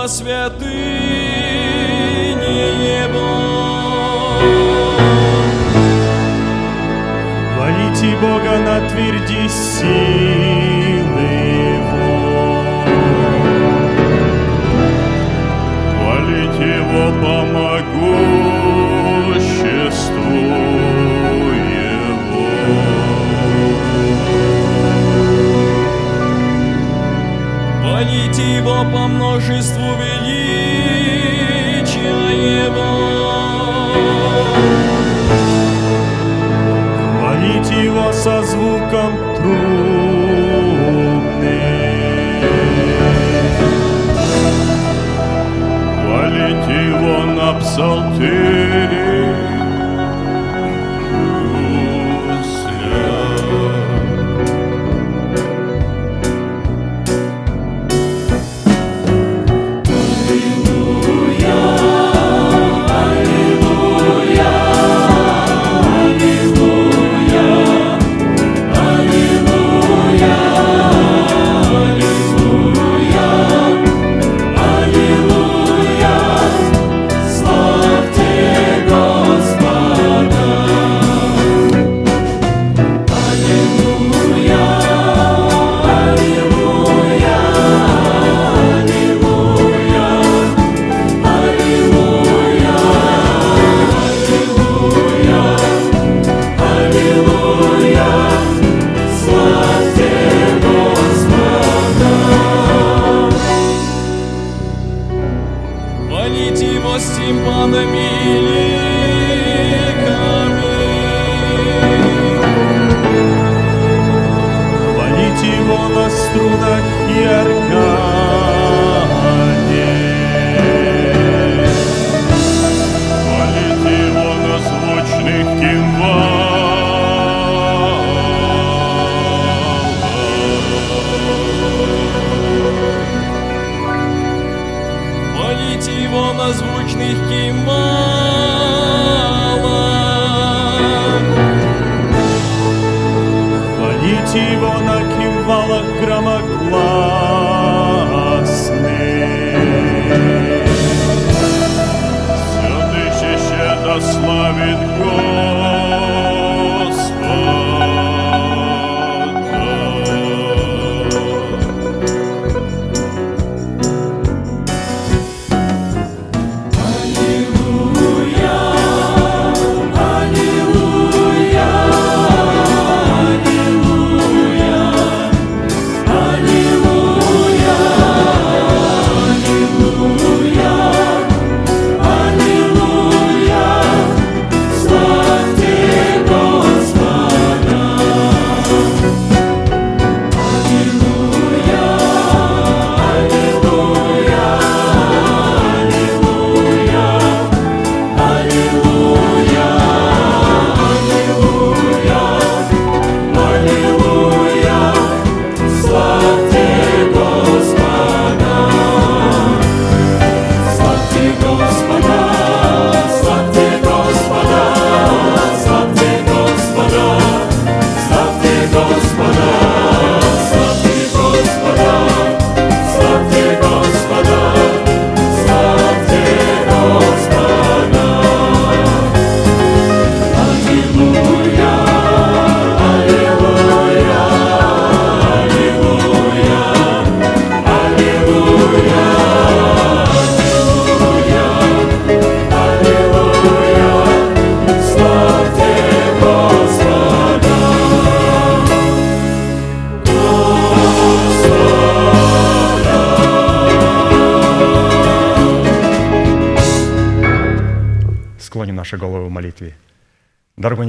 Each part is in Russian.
Во святыне Его. Хвалите Бога на тверди силы Его по множеству величия Его. Хвалите Его со звуком трубны. Хвалите Его на псалтире.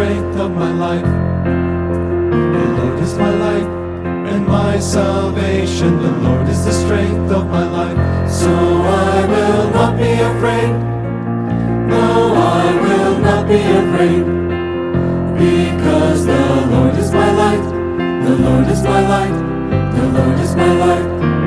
strength of my life. The Lord is my light and my salvation. The Lord is the strength of my life. So I will not be afraid. No, I will not be afraid. Because the Lord is my light. The Lord is my light. The Lord is my light.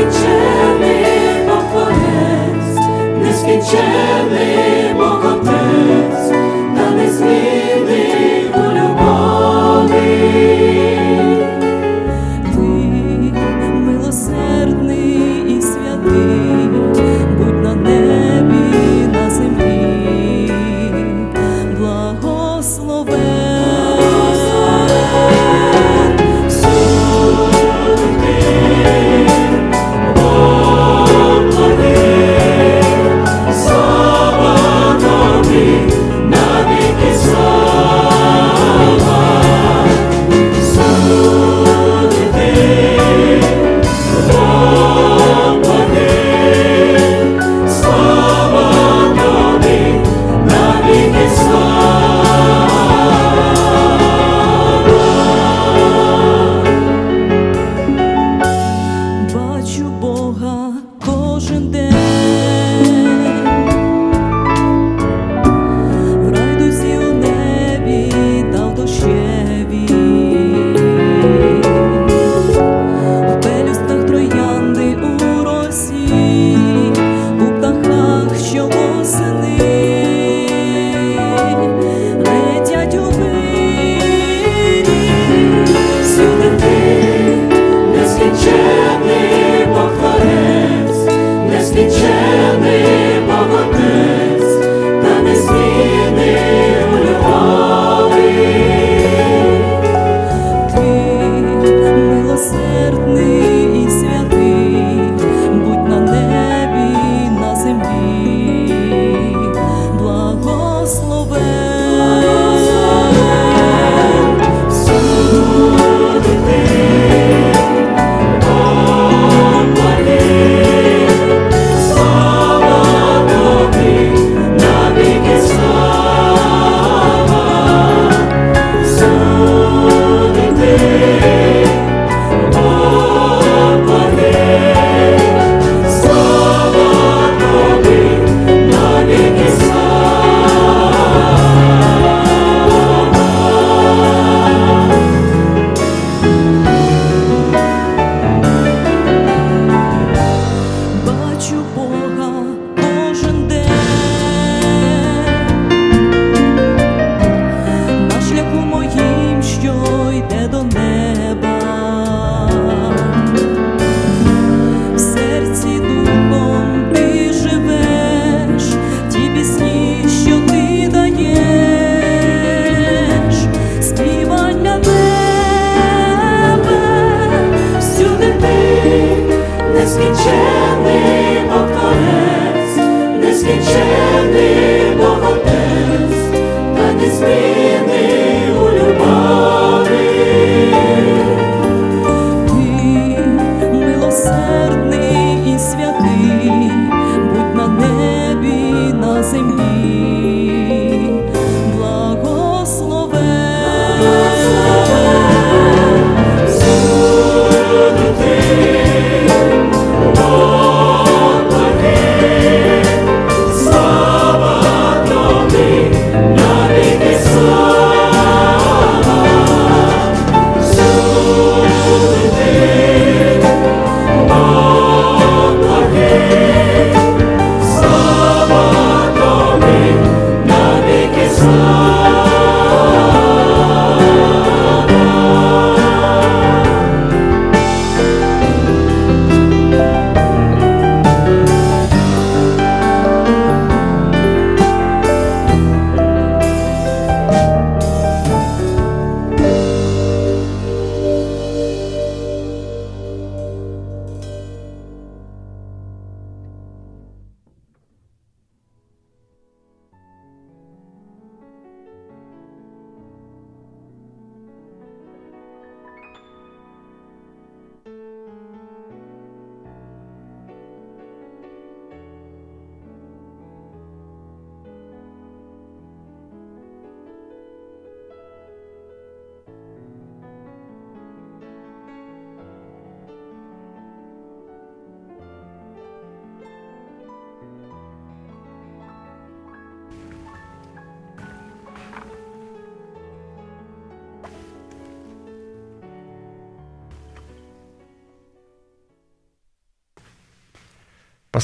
Nesquite-me, ó forense, nesquite-me, ó.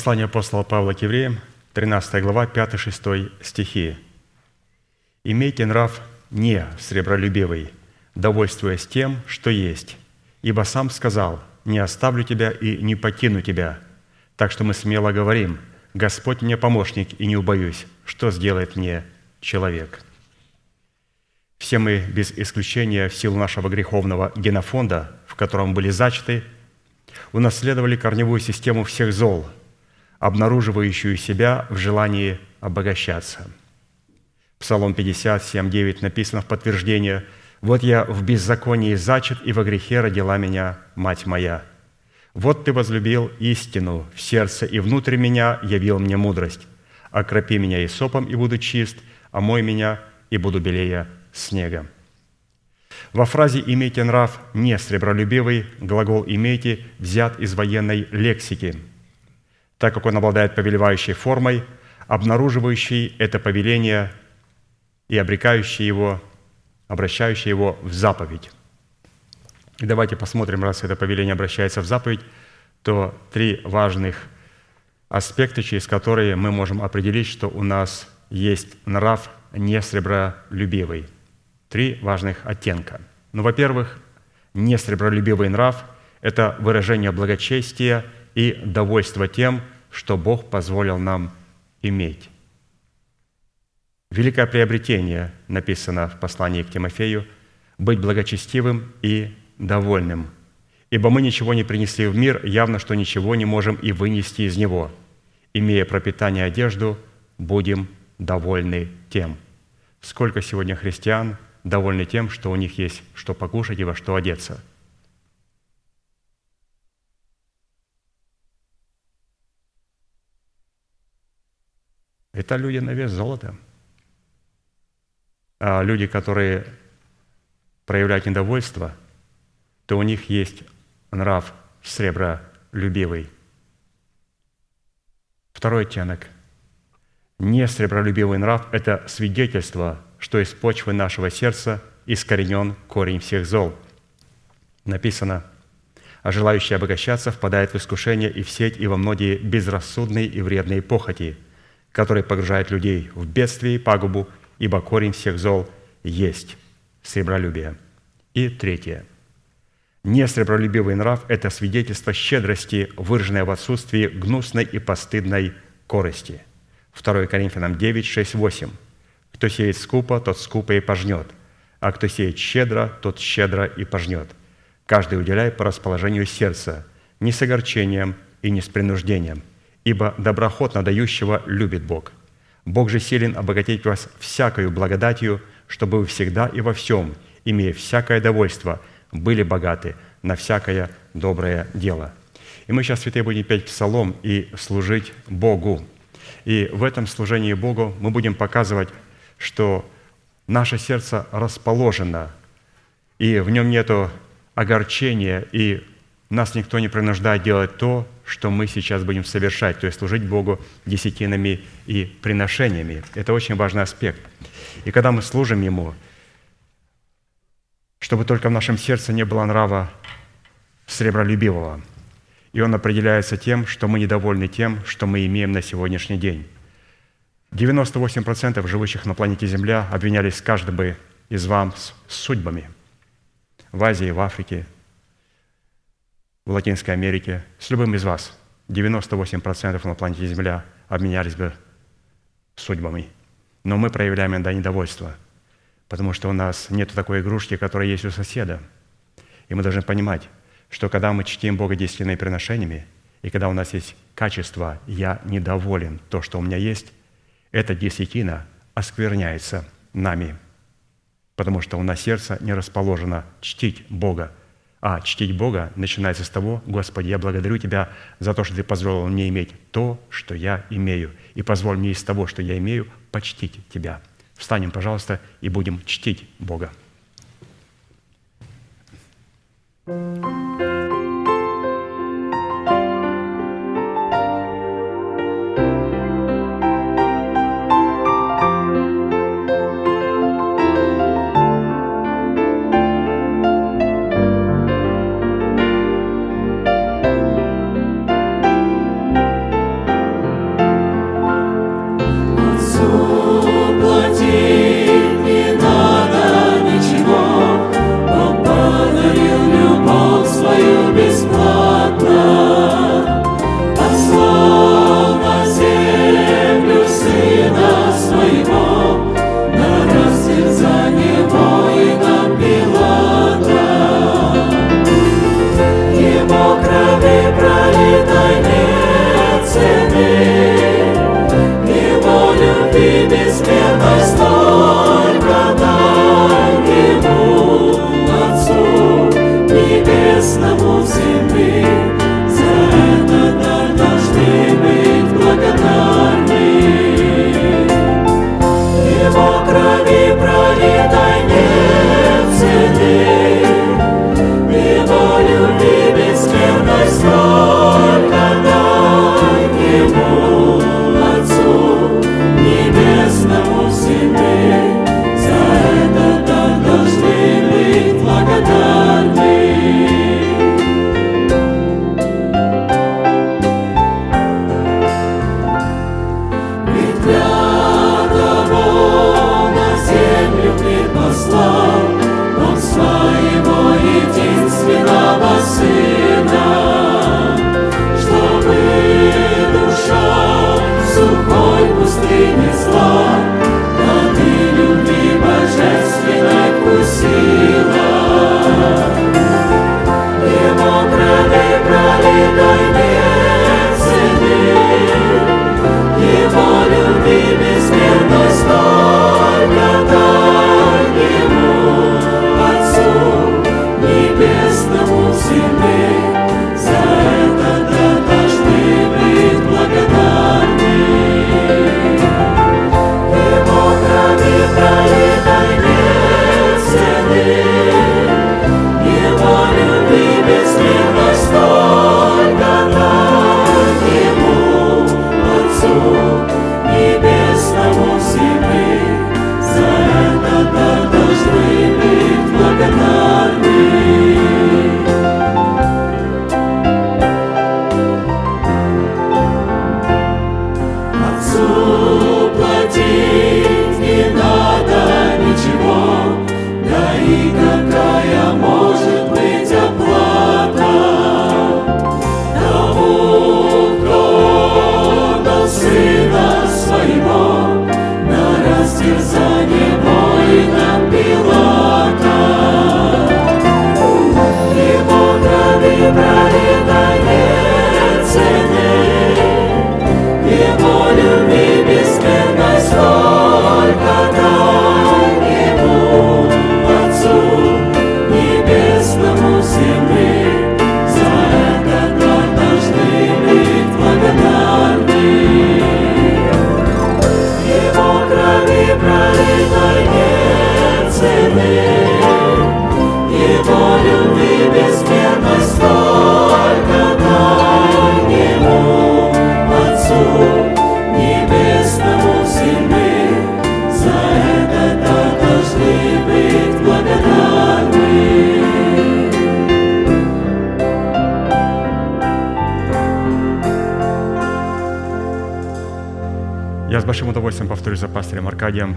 Послание апостола Павла к евреям, 13 глава, 5-6 стихи. «Имейте нрав не сребролюбивый, довольствуясь тем, что есть, ибо сам сказал, не оставлю тебя и не покину тебя. Так что мы смело говорим, Господь мне помощник, и не убоюсь, что сделает мне человек». Все мы без исключения в силу нашего греховного генофонда, в котором были зачаты, унаследовали корневую систему всех зол, обнаруживающую себя в желании обогащаться. Псалом 57, 9 написано в подтверждение «Вот я в беззаконии зачат, и во грехе родила меня мать моя. Вот ты возлюбил истину в сердце, и внутрь меня явил мне мудрость. Окропи меня и сопом, и буду чист, омой меня, и буду белее снега». Во фразе «имейте нрав не сребролюбивый» глагол «имейте» взят из военной лексики, так как он обладает повелевающей формой, обнаруживающей это повеление и обрекающей его, обращающей его в заповедь. И давайте посмотрим, раз это повеление обращается в заповедь, то три важных аспекта, через которые мы можем определить, что у нас есть нрав не сребролюбивый – три важных оттенка. Ну, во-первых, несребролюбивый нрав – это выражение благочестия и довольства тем, что Бог позволил нам иметь. Великое приобретение написано в послании к Тимофею – быть благочестивым и довольным. Ибо мы ничего не принесли в мир, явно, что ничего не можем и вынести из него. Имея пропитание одежду, будем довольны тем. Сколько сегодня христиан довольны тем, что у них есть что покушать и во что одеться. Это люди на вес золота. А люди, которые проявляют недовольство, то у них есть нрав сребролюбивый. Второй оттенок. Не сребролюбивый нрав – это свидетельство что из почвы нашего сердца искоренен корень всех зол. Написано, а желающий обогащаться впадает в искушение и в сеть, и во многие безрассудные и вредные похоти, которые погружают людей в бедствие и пагубу, ибо корень всех зол есть сребролюбие. И третье. Несребролюбивый нрав – это свидетельство щедрости, выраженное в отсутствии гнусной и постыдной корости. 2 Коринфянам 9, 6, 8 – кто сеет скупо, тот скупо и пожнет, а кто сеет щедро, тот щедро и пожнет. Каждый уделяет по расположению сердца, не с огорчением и не с принуждением, ибо доброхотно дающего любит Бог. Бог же силен обогатить вас всякою благодатью, чтобы вы всегда и во всем, имея всякое довольство, были богаты на всякое доброе дело». И мы сейчас, святые, будем петь псалом и служить Богу. И в этом служении Богу мы будем показывать что наше сердце расположено, и в нем нет огорчения, и нас никто не принуждает делать то, что мы сейчас будем совершать, то есть служить Богу десятинами и приношениями. Это очень важный аспект. И когда мы служим Ему, чтобы только в нашем сердце не было нрава сребролюбивого, и он определяется тем, что мы недовольны тем, что мы имеем на сегодняшний день. 98% живущих на планете Земля обвинялись каждый бы из вас судьбами. В Азии, в Африке, в Латинской Америке, с любым из вас. 98% на планете Земля обменялись бы судьбами. Но мы проявляем иногда недовольство, потому что у нас нет такой игрушки, которая есть у соседа. И мы должны понимать, что когда мы чтим Бога действенными приношениями, и когда у нас есть качество «я недоволен то, что у меня есть», эта десятина оскверняется нами, потому что у нас сердце не расположено чтить Бога. А чтить Бога начинается с того, Господи, я благодарю Тебя за то, что Ты позволил мне иметь то, что я имею, и позволь мне из того, что я имею, почтить Тебя. Встанем, пожалуйста, и будем чтить Бога. thank you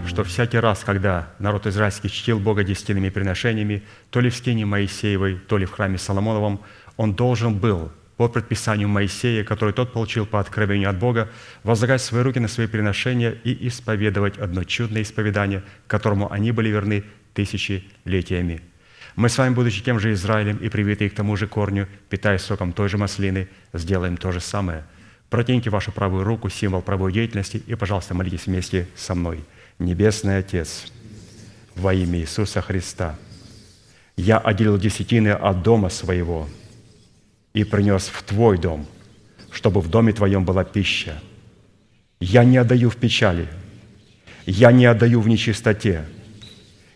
что всякий раз, когда народ израильский чтил Бога десятинными приношениями, то ли в скине Моисеевой, то ли в храме Соломоновом, он должен был по предписанию Моисея, который тот получил по откровению от Бога, возлагать свои руки на свои приношения и исповедовать одно чудное исповедание, которому они были верны тысячелетиями. Мы с вами, будучи тем же Израилем и привитые к тому же корню, питаясь соком той же маслины, сделаем то же самое – Протяните вашу правую руку, символ правой деятельности, и, пожалуйста, молитесь вместе со мной. Небесный Отец, во имя Иисуса Христа, я отделил десятины от дома своего и принес в Твой дом, чтобы в доме Твоем была пища. Я не отдаю в печали, я не отдаю в нечистоте,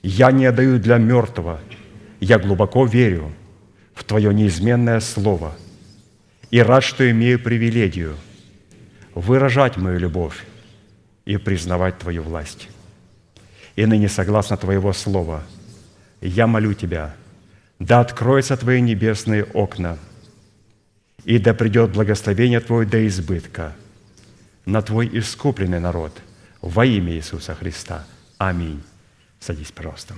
я не отдаю для мертвого, я глубоко верю в Твое неизменное Слово – и рад, что имею привилегию выражать мою любовь и признавать Твою власть. И ныне, согласно Твоего Слова, я молю Тебя, да откроются Твои небесные окна, и да придет благословение Твое до избытка на Твой искупленный народ во имя Иисуса Христа. Аминь. Садись, пожалуйста.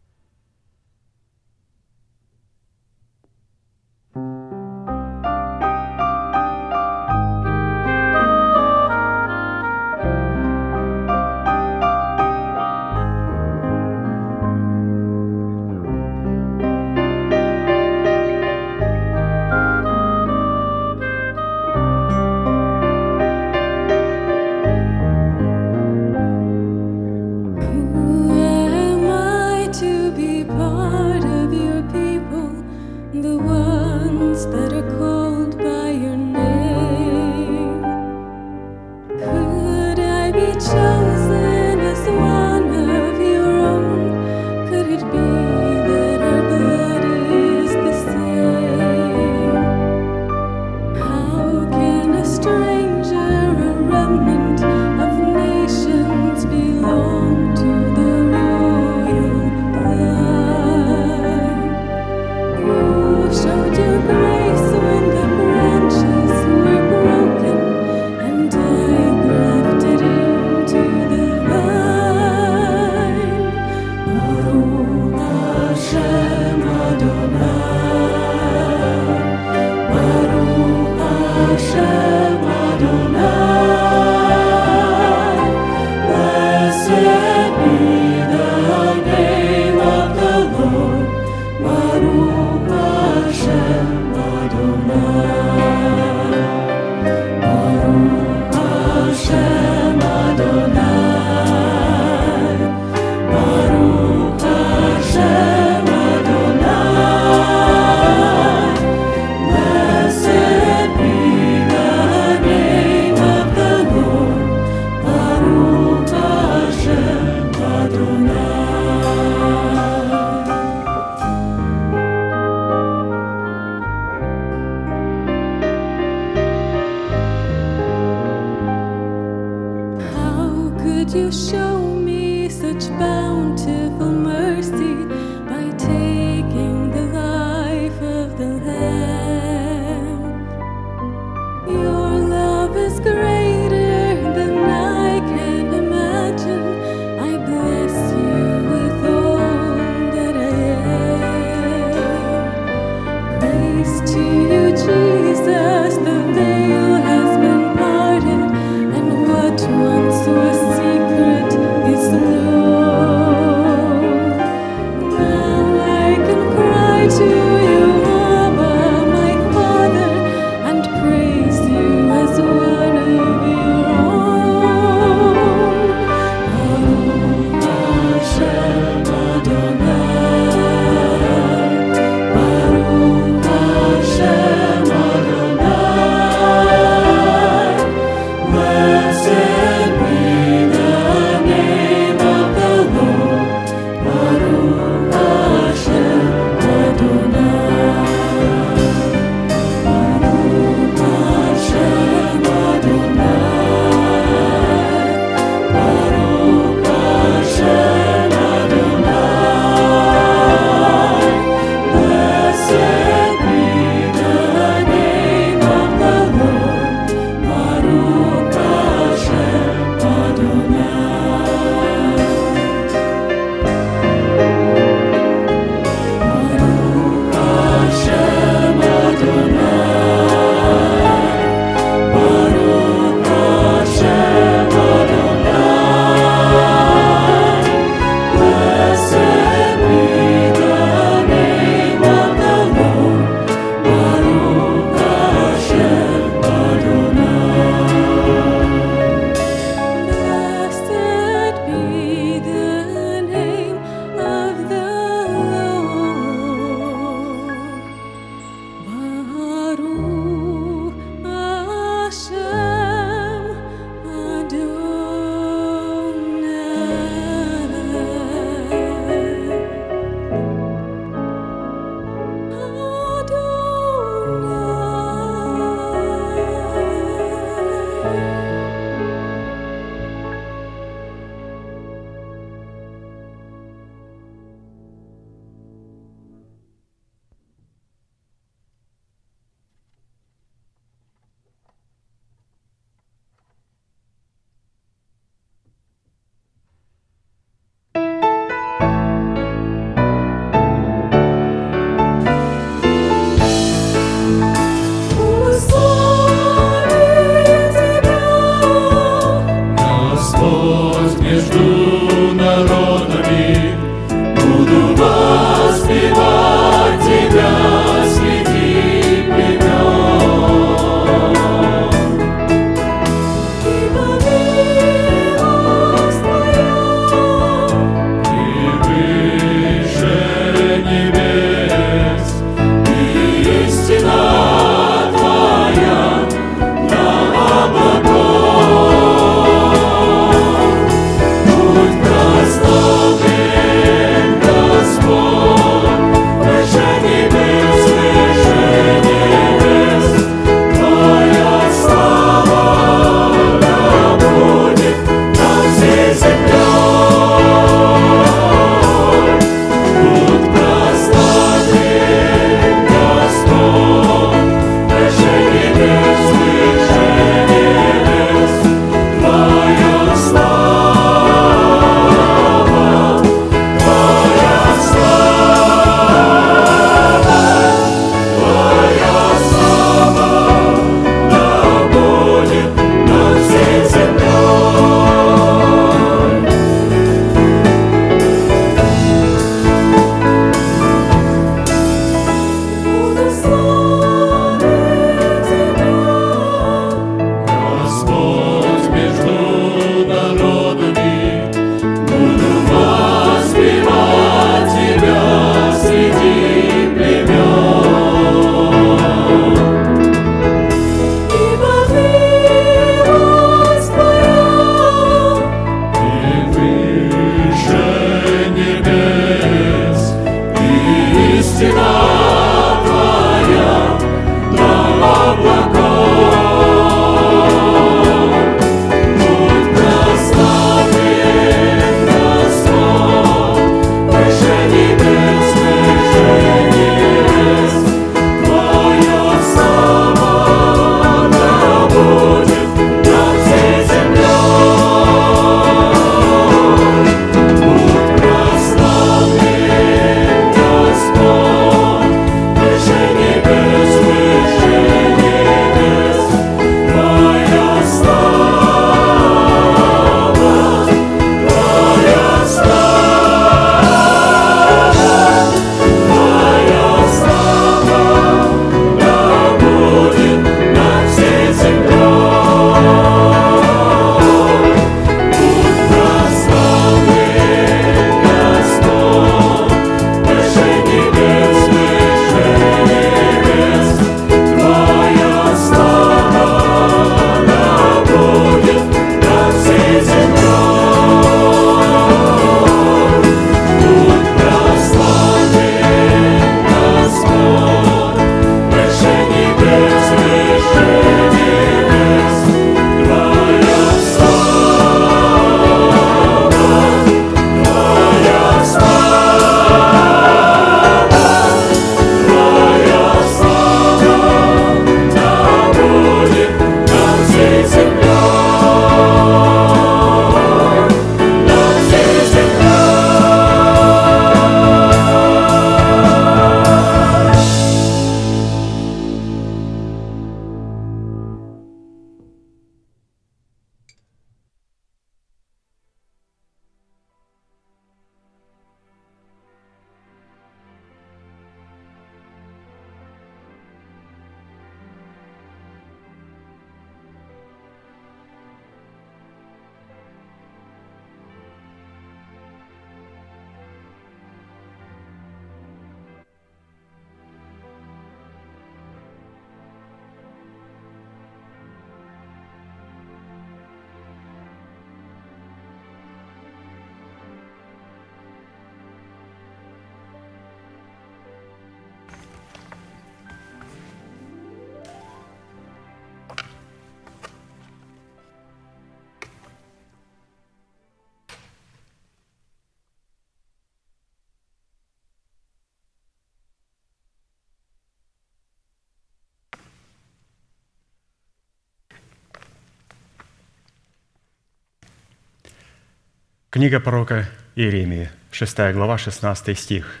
Книга пророка Иеремии, 6 глава, 16 стих.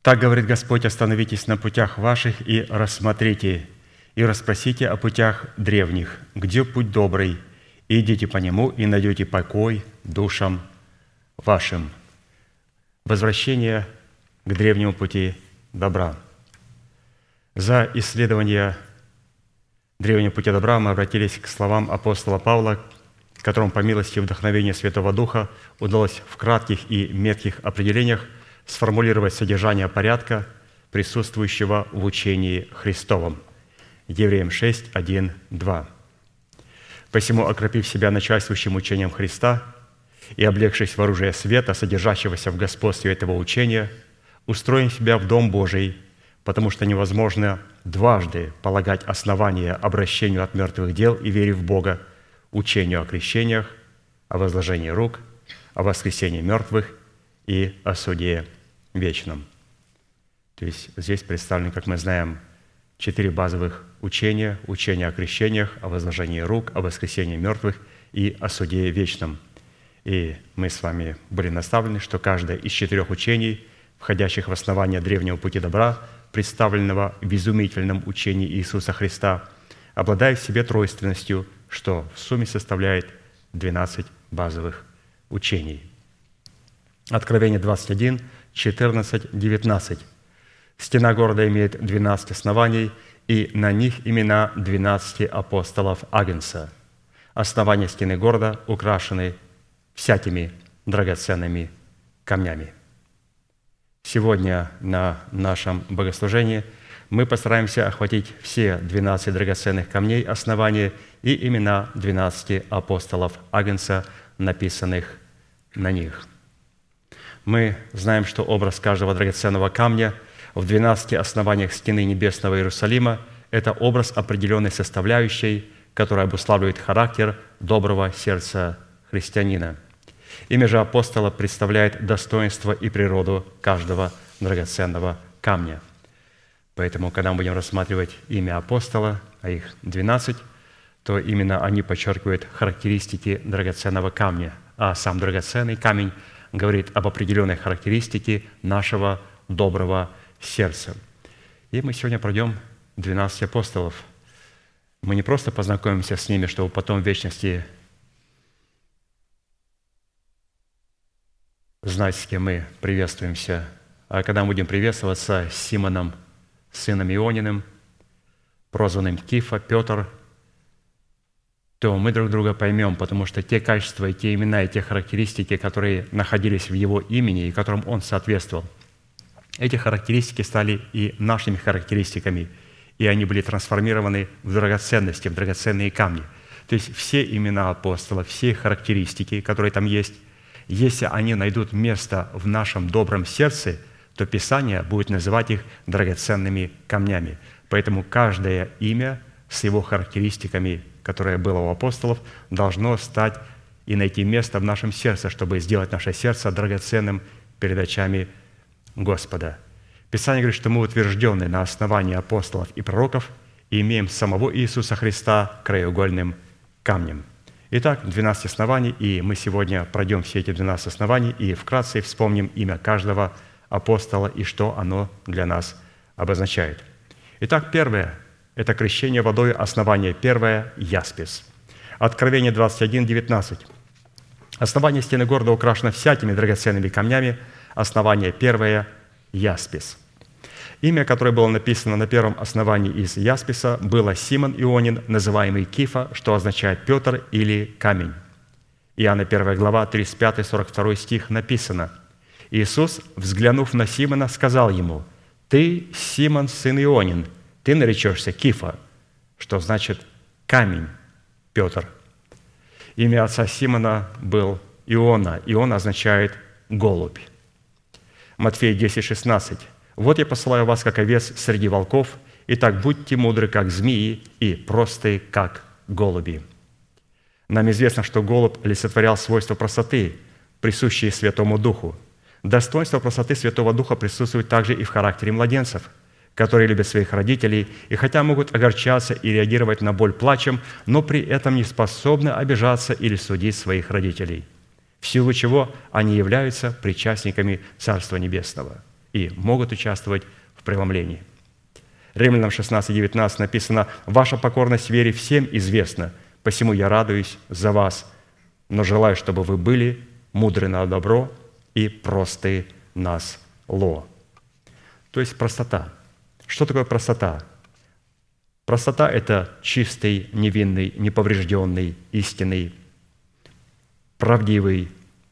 «Так говорит Господь, остановитесь на путях ваших и рассмотрите, и расспросите о путях древних, где путь добрый, и идите по нему, и найдете покой душам вашим». Возвращение к древнему пути добра. За исследование древнего пути добра мы обратились к словам апостола Павла, которому по милости и вдохновению Святого Духа удалось в кратких и метких определениях сформулировать содержание порядка, присутствующего в учении Христовом. Евреям 6, 1, 2. «Посему, окропив себя начальствующим учением Христа и облегшись в оружие света, содержащегося в господстве этого учения, устроим себя в Дом Божий, потому что невозможно дважды полагать основания обращению от мертвых дел и вере в Бога, учению о крещениях, о возложении рук, о воскресении мертвых и о суде вечном. То есть здесь представлены, как мы знаем, четыре базовых учения. Учение о крещениях, о возложении рук, о воскресении мертвых и о суде вечном. И мы с вами были наставлены, что каждое из четырех учений, входящих в основание древнего пути добра, представленного в изумительном учении Иисуса Христа, обладает в себе тройственностью, что в сумме составляет 12 базовых учений. Откровение 21, 14, 19. Стена города имеет 12 оснований, и на них имена 12 апостолов Агнца. Основания стены города украшены всякими драгоценными камнями. Сегодня на нашем богослужении мы постараемся охватить все 12 драгоценных камней основания и имена 12 апостолов Агнца, написанных на них. Мы знаем, что образ каждого драгоценного камня в 12 основаниях стены небесного Иерусалима – это образ определенной составляющей, которая обуславливает характер доброго сердца христианина. Имя же апостола представляет достоинство и природу каждого драгоценного камня. Поэтому, когда мы будем рассматривать имя апостола, а их 12, то именно они подчеркивают характеристики драгоценного камня, а сам драгоценный камень говорит об определенной характеристике нашего доброго сердца. И мы сегодня пройдем 12 апостолов. Мы не просто познакомимся с ними, чтобы потом в вечности знать, с кем мы приветствуемся. А когда мы будем приветствоваться с Симоном, сыном Иониным, прозванным Кифа, Петр, то мы друг друга поймем, потому что те качества, и те имена, и те характеристики, которые находились в его имени и которым он соответствовал, эти характеристики стали и нашими характеристиками, и они были трансформированы в драгоценности, в драгоценные камни. То есть все имена апостола, все характеристики, которые там есть, если они найдут место в нашем добром сердце, то Писание будет называть их драгоценными камнями. Поэтому каждое имя с его характеристиками, которое было у апостолов, должно стать и найти место в нашем сердце, чтобы сделать наше сердце драгоценным перед очами Господа. Писание говорит, что мы утверждены на основании апостолов и пророков и имеем самого Иисуса Христа краеугольным камнем – Итак, 12 оснований, и мы сегодня пройдем все эти 12 оснований и вкратце вспомним имя каждого апостола и что оно для нас обозначает. Итак, первое – это крещение водой, основание первое – яспис. Откровение 21, 19. Основание стены города украшено всякими драгоценными камнями, основание первое – яспис – Имя, которое было написано на первом основании из Ясписа, было Симон Ионин, называемый Кифа, что означает «Петр» или «камень». Иоанна 1 глава, 35-42 стих написано, «Иисус, взглянув на Симона, сказал ему, «Ты, Симон, сын Ионин, ты наречешься Кифа», что значит «камень, Петр». Имя отца Симона был Иона. Ион означает «голубь». Матфея 10, 16. Вот я посылаю вас, как овец среди волков, и так будьте мудры, как змеи, и простые, как голуби». Нам известно, что голубь олицетворял свойства простоты, присущие Святому Духу. Достоинство простоты Святого Духа присутствует также и в характере младенцев, которые любят своих родителей и хотя могут огорчаться и реагировать на боль плачем, но при этом не способны обижаться или судить своих родителей. в силу чего они являются причастниками Царства Небесного и могут участвовать в преломлении. Римлянам 16, 19 написано, «Ваша покорность вере всем известна, посему я радуюсь за вас, но желаю, чтобы вы были мудры на добро и просты нас ло». То есть простота. Что такое простота? Простота – это чистый, невинный, неповрежденный, истинный, правдивый,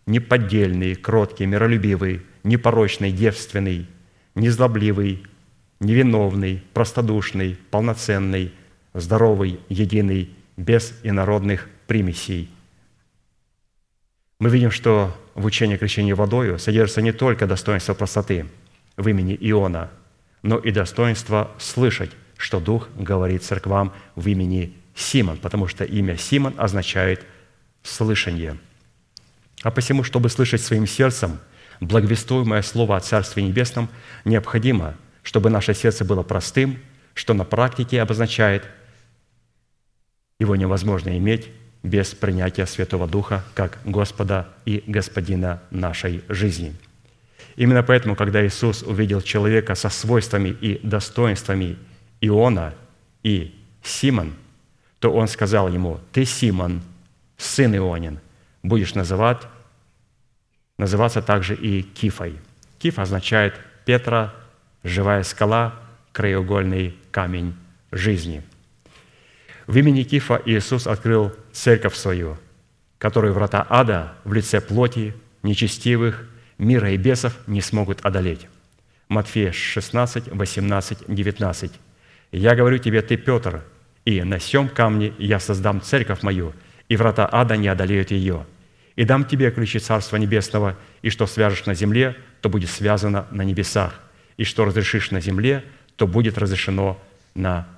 неподдельный, кроткий, миролюбивый, непорочный, девственный, незлобливый, невиновный, простодушный, полноценный, здоровый, единый, без инородных примесей. Мы видим, что в учении крещения водою содержится не только достоинство простоты в имени Иона, но и достоинство слышать, что Дух говорит церквам в имени Симон, потому что имя Симон означает «слышание». А посему, чтобы слышать своим сердцем благовествуемое слово о Царстве Небесном, необходимо, чтобы наше сердце было простым, что на практике обозначает его невозможно иметь без принятия Святого Духа как Господа и Господина нашей жизни. Именно поэтому, когда Иисус увидел человека со свойствами и достоинствами Иона и Симон, то Он сказал ему, «Ты, Симон, сын Ионин, будешь называть, называться также и Кифой». Киф означает Петра, живая скала, краеугольный камень жизни. В имени Кифа Иисус открыл церковь свою, которую врата ада в лице плоти, нечестивых, мира и бесов не смогут одолеть. Матфея 16, 18, 19. «Я говорю тебе, ты, Петр, и на сем камне я создам церковь мою, и врата ада не одолеют ее. И дам тебе ключи Царства Небесного, и что свяжешь на земле, то будет связано на небесах, и что разрешишь на земле, то будет разрешено на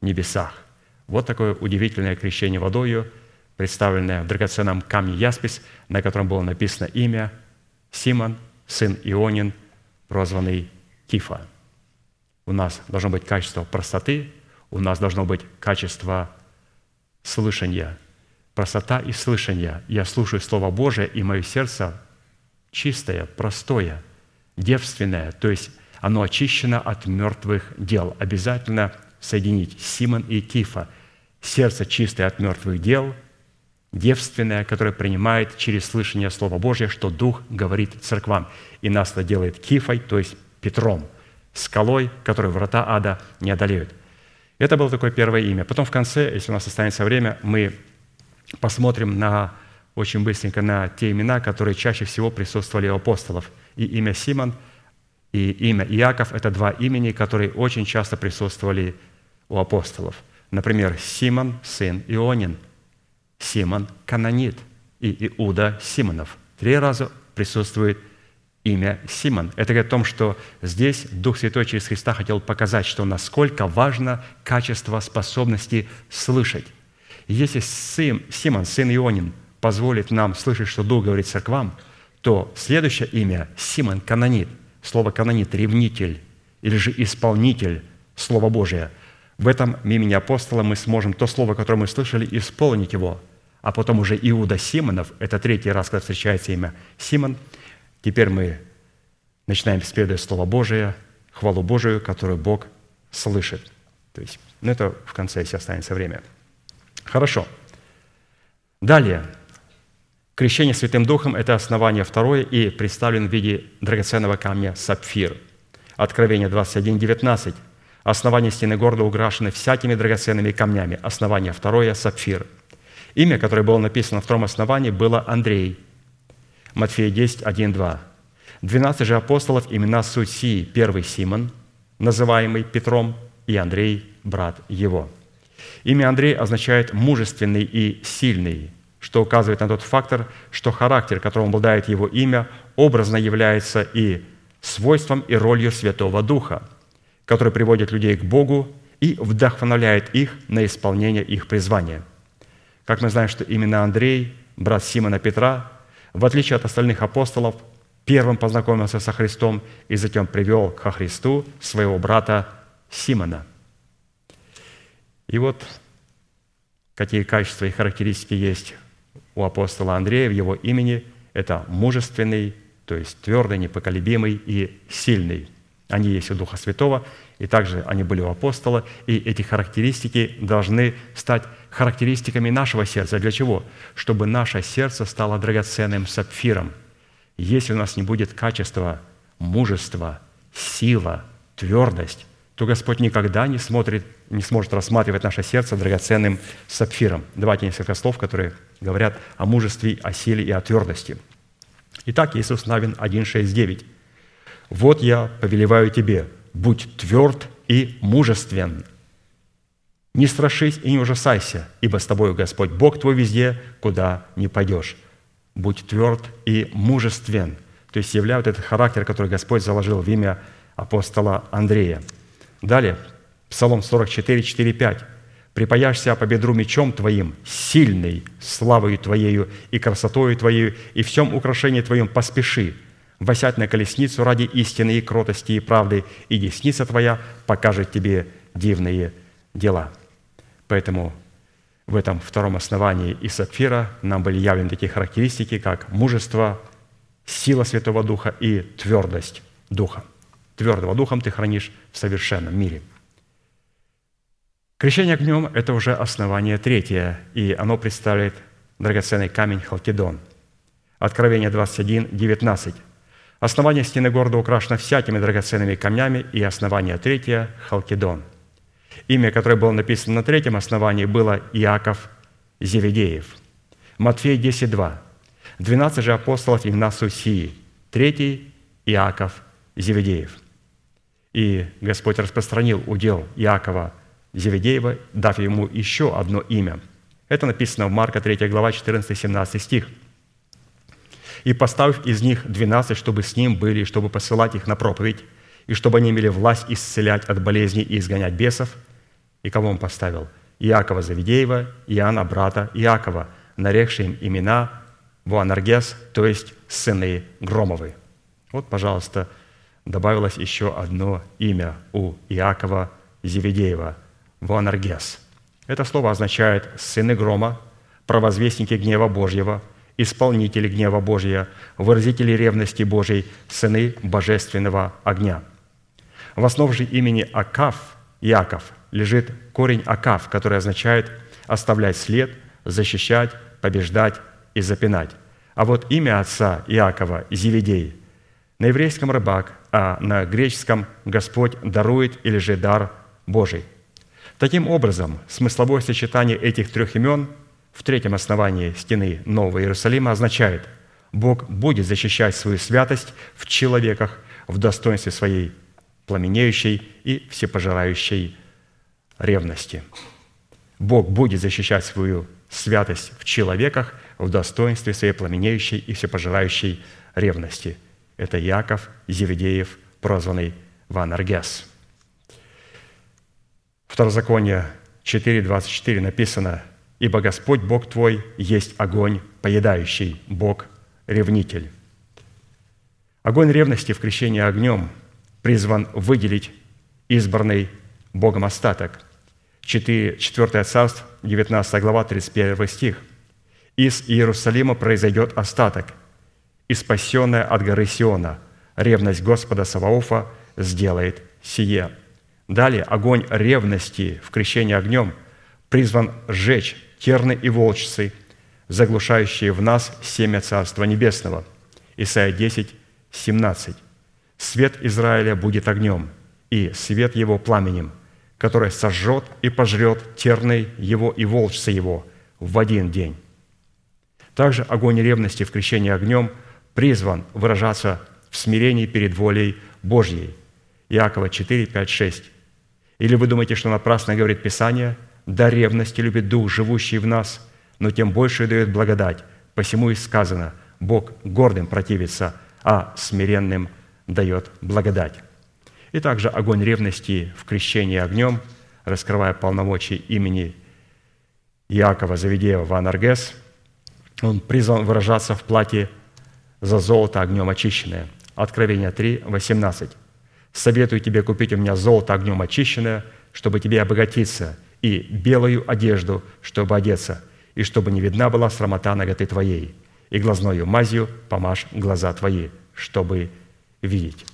небесах». Вот такое удивительное крещение водою, представленное в драгоценном камне Яспис, на котором было написано имя Симон, сын Ионин, прозванный Кифа. У нас должно быть качество простоты, у нас должно быть качество слышания. Простота и слышание. Я слушаю Слово Божие, и мое сердце чистое, простое, девственное, то есть оно очищено от мертвых дел. Обязательно соединить Симон и Кифа. Сердце чистое от мертвых дел, девственное, которое принимает через слышание Слова Божьего, что Дух говорит церквам. И нас это делает Кифой, то есть Петром, скалой, которую врата ада не одолеют. Это было такое первое имя. Потом в конце, если у нас останется время, мы посмотрим на очень быстренько на те имена, которые чаще всего присутствовали у апостолов. И имя Симон, и имя Иаков – это два имени, которые очень часто присутствовали у апостолов. Например, Симон, сын Ионин, Симон – канонит, и Иуда – Симонов. Три раза присутствует имя Симон. Это говорит о том, что здесь Дух Святой через Христа хотел показать, что насколько важно качество способности слышать. Если сын, Симон, сын Ионин, позволит нам слышать, что Дух говорит церквам, то следующее имя – Симон, канонит. Слово «канонит» – ревнитель или же исполнитель Слова Божия. В этом имени апостола мы сможем то слово, которое мы слышали, исполнить его. А потом уже Иуда Симонов – это третий раз, когда встречается имя Симон. Теперь мы начинаем исповедовать Слово Божие, хвалу Божию, которую Бог слышит. То есть, ну это в конце, если останется время. Хорошо. Далее. Крещение Святым Духом – это основание второе и представлен в виде драгоценного камня сапфир. Откровение 21, 19. Основание стены города украшены всякими драгоценными камнями. Основание второе – сапфир. Имя, которое было написано на втором основании, было Андрей. Матфея 10, 1, 2. Двенадцать же апостолов имена суть сии. Первый Симон, называемый Петром, и Андрей, брат его. Имя Андрей означает «мужественный и сильный», что указывает на тот фактор, что характер, которым обладает его имя, образно является и свойством и ролью Святого Духа, который приводит людей к Богу и вдохновляет их на исполнение их призвания. Как мы знаем, что именно Андрей, брат Симона Петра, в отличие от остальных апостолов, первым познакомился со Христом и затем привел ко Христу своего брата Симона. И вот какие качества и характеристики есть у апостола Андрея в его имени – это мужественный, то есть твердый, непоколебимый и сильный. Они есть у Духа Святого, и также они были у апостола, и эти характеристики должны стать характеристиками нашего сердца. Для чего? Чтобы наше сердце стало драгоценным сапфиром. Если у нас не будет качества мужества, сила, твердость, то Господь никогда не, смотрит, не сможет рассматривать наше сердце драгоценным сапфиром. Давайте несколько слов, которые говорят о мужестве, о силе и о твердости. Итак, Иисус Навин 1,6,9. «Вот я повелеваю тебе, будь тверд и мужествен. Не страшись и не ужасайся, ибо с тобою Господь Бог твой везде, куда не пойдешь. Будь тверд и мужествен». То есть являют этот характер, который Господь заложил в имя апостола Андрея. Далее, Псалом 44, 4, 5. «Припаяшься по бедру мечом твоим, сильный, славою твоею и красотою твоею, и всем украшении твоем поспеши, восять на колесницу ради истины и кротости и правды, и десница твоя покажет тебе дивные дела». Поэтому в этом втором основании из сапфира нам были явлены такие характеристики, как мужество, сила Святого Духа и твердость Духа. Твердого Духом ты хранишь в совершенном мире – Крещение огнем – это уже основание третье, и оно представляет драгоценный камень Халкидон. Откровение 21, 19. Основание стены города украшено всякими драгоценными камнями, и основание третье – Халкидон. Имя, которое было написано на третьем основании, было Иаков Зеведеев. Матфея 10, 2. Двенадцать же апостолов имена Сусии. Третий – Иаков Зеведеев. И Господь распространил удел Иакова – Зеведеева, дав ему еще одно имя. Это написано в Марка 3 глава 14-17 стих. «И поставив из них двенадцать, чтобы с ним были, чтобы посылать их на проповедь, и чтобы они имели власть исцелять от болезней и изгонять бесов». И кого он поставил? Иакова Завидеева, Иоанна, брата Иакова, нарекшие им имена Буанаргес, то есть сыны Громовы. Вот, пожалуйста, добавилось еще одно имя у Иакова Зеведеева – Вуанаргес. Это слово означает «сыны грома», «провозвестники гнева Божьего», «исполнители гнева Божьего», «выразители ревности Божьей», «сыны божественного огня». В основе же имени Акав, Яков, лежит корень Акав, который означает оставлять след, защищать, побеждать и запинать. А вот имя отца Иакова – Зеведей. На еврейском – рыбак, а на греческом – Господь дарует или же дар Божий. Таким образом, смысловое сочетание этих трех имен в третьем основании стены Нового Иерусалима означает Бог будет защищать свою святость в человеках в достоинстве своей пламенеющей и всепожирающей ревности. Бог будет защищать свою святость в человеках в достоинстве своей пламенеющей и всепожирающей ревности. Это Яков Зеведеев, прозванный Ванаргес. Второзаконие 4.24 написано, «Ибо Господь Бог твой есть огонь, поедающий, Бог – ревнитель». Огонь ревности в крещении огнем призван выделить избранный Богом остаток. 4, 4 царств, 19 глава, 31 стих. «Из Иерусалима произойдет остаток, и спасенная от горы Сиона ревность Господа Саваофа сделает сие». Далее, огонь ревности в крещении огнем призван сжечь терны и волчцы, заглушающие в нас семя Царства Небесного. Исайя 10, 17. «Свет Израиля будет огнем, и свет его пламенем, который сожжет и пожрет терны его и волчцы его в один день». Также огонь ревности в крещении огнем призван выражаться в смирении перед волей Божьей. Иакова 4, 5, 6. Или вы думаете, что напрасно говорит Писание, «Да ревности любит Дух, живущий в нас, но тем больше дает благодать». Посему и сказано, Бог гордым противится, а смиренным дает благодать. И также огонь ревности в крещении огнем, раскрывая полномочия имени Иакова Завидеева Ванаргес, он призван выражаться в плате за золото огнем очищенное. Откровение 3, 18. Советую тебе купить у меня золото огнем очищенное, чтобы тебе обогатиться, и белую одежду, чтобы одеться, и чтобы не видна была срамота ноготы твоей, и глазною мазью помажь глаза твои, чтобы видеть».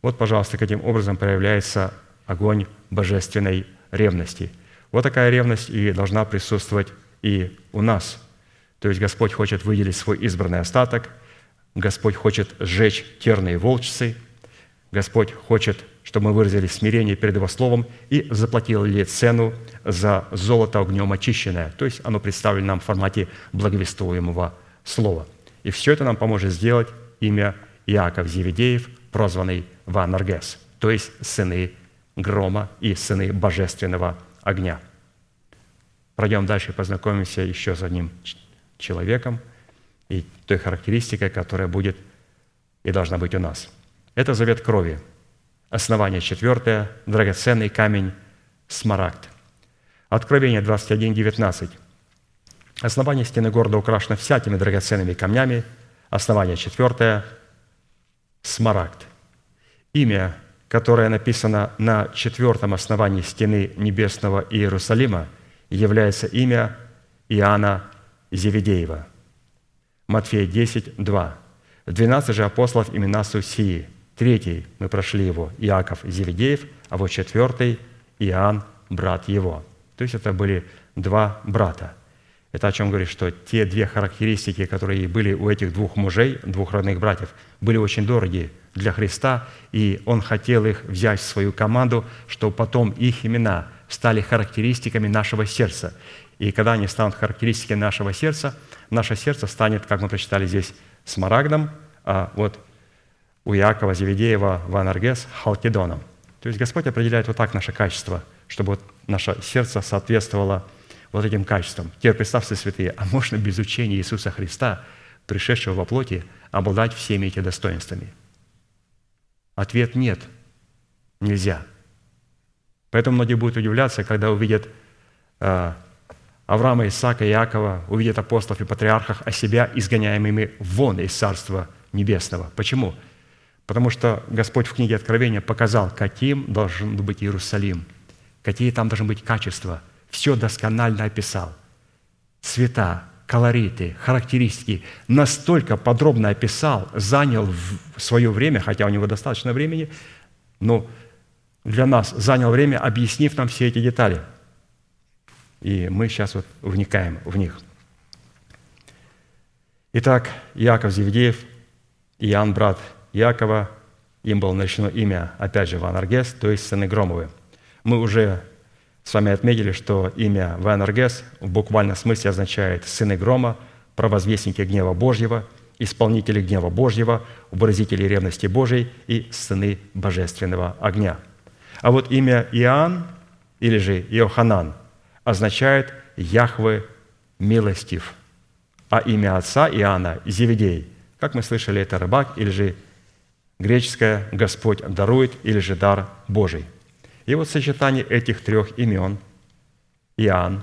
Вот, пожалуйста, каким образом проявляется огонь божественной ревности. Вот такая ревность и должна присутствовать и у нас. То есть Господь хочет выделить свой избранный остаток, Господь хочет сжечь терные волчцы, Господь хочет, чтобы мы выразили смирение перед Его Словом и заплатили цену за золото огнем очищенное. То есть оно представлено нам в формате благовествуемого слова. И все это нам поможет сделать имя Иаков Зеведеев, прозванный Ванаргес, то есть сыны грома и сыны божественного огня. Пройдем дальше и познакомимся еще с одним человеком и той характеристикой, которая будет и должна быть у нас. Это завет крови. Основание четвертое, драгоценный камень, смарагд. Откровение 21, 19. Основание стены города украшено всякими драгоценными камнями. Основание четвертое – смарагд. Имя, которое написано на четвертом основании стены небесного Иерусалима, является имя Иоанна Зеведеева. Матфея 10, 2. 12 же апостолов имена Сусии. Третий, мы прошли его, Иаков Зеведеев, а вот четвертый – Иоанн, брат его. То есть это были два брата. Это о чем говорит, что те две характеристики, которые были у этих двух мужей, двух родных братьев, были очень дороги для Христа, и Он хотел их взять в свою команду, чтобы потом их имена стали характеристиками нашего сердца. И когда они станут характеристиками нашего сердца, наше сердце станет, как мы прочитали здесь, смарагдом, а вот у Иакова Зеведеева Ванаргес – халкидоном. То есть Господь определяет вот так наше качество, чтобы вот наше сердце соответствовало вот этим качествам. Теперь представьте, святые, а можно без учения Иисуса Христа, пришедшего во плоти, обладать всеми этими достоинствами? Ответ – нет, нельзя. Поэтому многие будут удивляться, когда увидят э, Авраама, Исаака, Иакова, увидят апостолов и патриархов, а себя изгоняемыми вон из Царства Небесного. Почему? Потому что Господь в книге Откровения показал, каким должен быть Иерусалим, какие там должны быть качества. Все досконально описал. Цвета, колориты, характеристики. Настолько подробно описал, занял в свое время, хотя у него достаточно времени, но для нас занял время, объяснив нам все эти детали. И мы сейчас вот вникаем в них. Итак, Иаков Зевдеев, Иоанн, брат Иакова, им было наречено имя, опять же, Ванаргес, то есть сыны Громовы. Мы уже с вами отметили, что имя Ванаргес в буквальном смысле означает «сыны грома», «провозвестники гнева Божьего», «исполнители гнева Божьего», «выразители ревности Божьей» и «сыны божественного огня». А вот имя Иоанн или же Иоханан означает «Яхве милостив», а имя отца Иоанна – Зеведей. Как мы слышали, это рыбак или же греческое «Господь дарует» или же «дар Божий». И вот сочетание этих трех имен – Иоанн,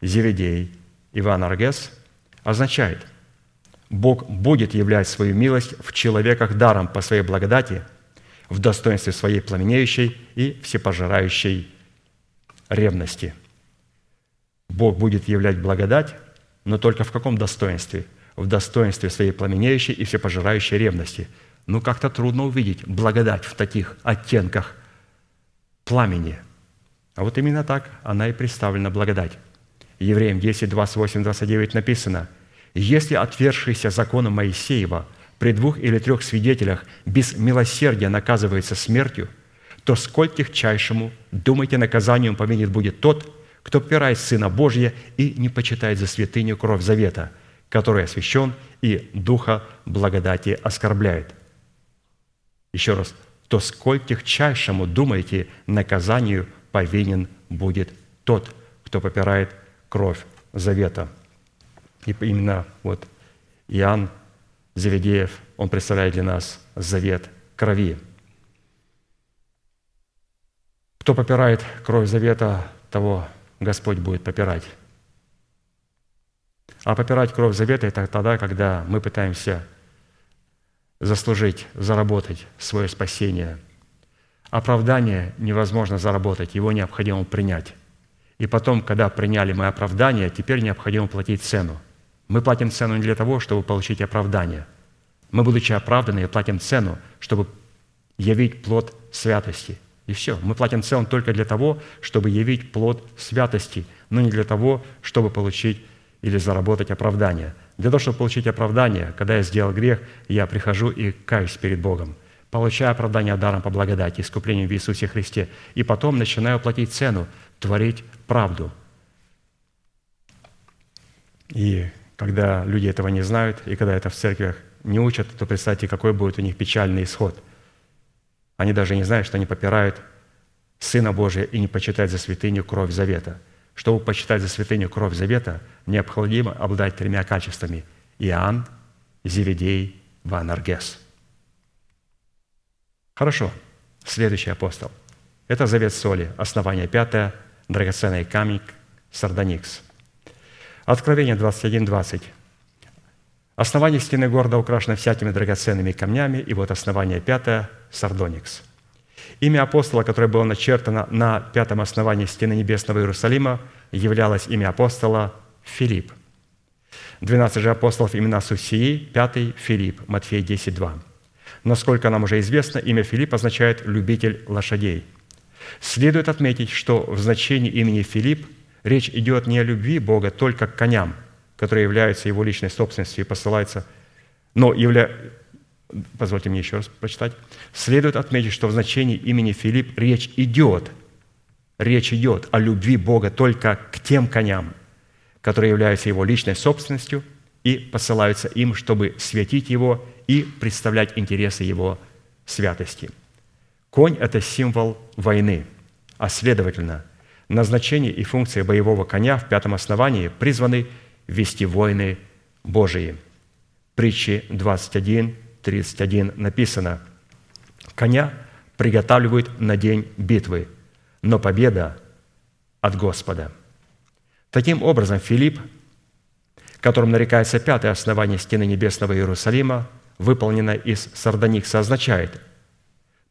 Зеведей, Иван Аргес – означает, Бог будет являть свою милость в человеках даром по своей благодати, в достоинстве своей пламенеющей и всепожирающей ревности. Бог будет являть благодать, но только в каком достоинстве? В достоинстве своей пламенеющей и всепожирающей ревности – ну, как-то трудно увидеть благодать в таких оттенках пламени. А вот именно так она и представлена, благодать. Евреям 10, 28, 29 написано, «Если отвергшийся законом Моисеева при двух или трех свидетелях без милосердия наказывается смертью, то скольких чайшему, думайте, наказанием поменит будет тот, кто попирает Сына Божия и не почитает за святыню кровь завета, который освящен и Духа благодати оскорбляет». Еще раз, то скольких чайшему, думаете, наказанию повинен будет тот, кто попирает кровь завета. И именно вот Иоанн Заведеев, он представляет для нас завет крови. Кто попирает кровь завета, того Господь будет попирать. А попирать кровь завета – это тогда, когда мы пытаемся заслужить, заработать свое спасение. Оправдание невозможно заработать, его необходимо принять. И потом, когда приняли мы оправдание, теперь необходимо платить цену. Мы платим цену не для того, чтобы получить оправдание. Мы, будучи оправданы, платим цену, чтобы явить плод святости. И все. Мы платим цену только для того, чтобы явить плод святости, но не для того, чтобы получить или заработать оправдание. Для того, чтобы получить оправдание, когда я сделал грех, я прихожу и каюсь перед Богом, получаю оправдание даром по благодати, искуплением в Иисусе Христе, и потом начинаю платить цену, творить правду. И когда люди этого не знают, и когда это в церквях не учат, то представьте, какой будет у них печальный исход. Они даже не знают, что они попирают Сына Божия и не почитают за святыню кровь завета. Чтобы почитать за святыню кровь завета, необходимо обладать тремя качествами – Иоанн, Зеведей, Ванаргес. Хорошо. Следующий апостол. Это завет соли, основание пятое, драгоценный камень, сардоникс. Откровение 21.20. Основание стены города украшено всякими драгоценными камнями, и вот основание пятое – сардоникс. Имя апостола, которое было начертано на пятом основании стены небесного Иерусалима, являлось имя апостола Филипп. 12 же апостолов имена Сусии, пятый – Филипп, Матфея 10.2. Насколько нам уже известно, имя Филипп означает «любитель лошадей». Следует отметить, что в значении имени Филипп речь идет не о любви Бога только к коням, которые являются его личной собственностью и посылаются, но явля... Позвольте мне еще раз прочитать. Следует отметить, что в значении имени Филипп речь идет, речь идет о любви Бога только к тем коням, которые являются его личной собственностью и посылаются им, чтобы светить его и представлять интересы его святости. Конь – это символ войны, а следовательно, назначение и функции боевого коня в пятом основании призваны вести войны Божии. Притчи 21, 31 написано, «Коня приготавливают на день битвы, но победа от Господа». Таким образом, Филипп, которым нарекается пятое основание стены небесного Иерусалима, выполнено из сардоникса, означает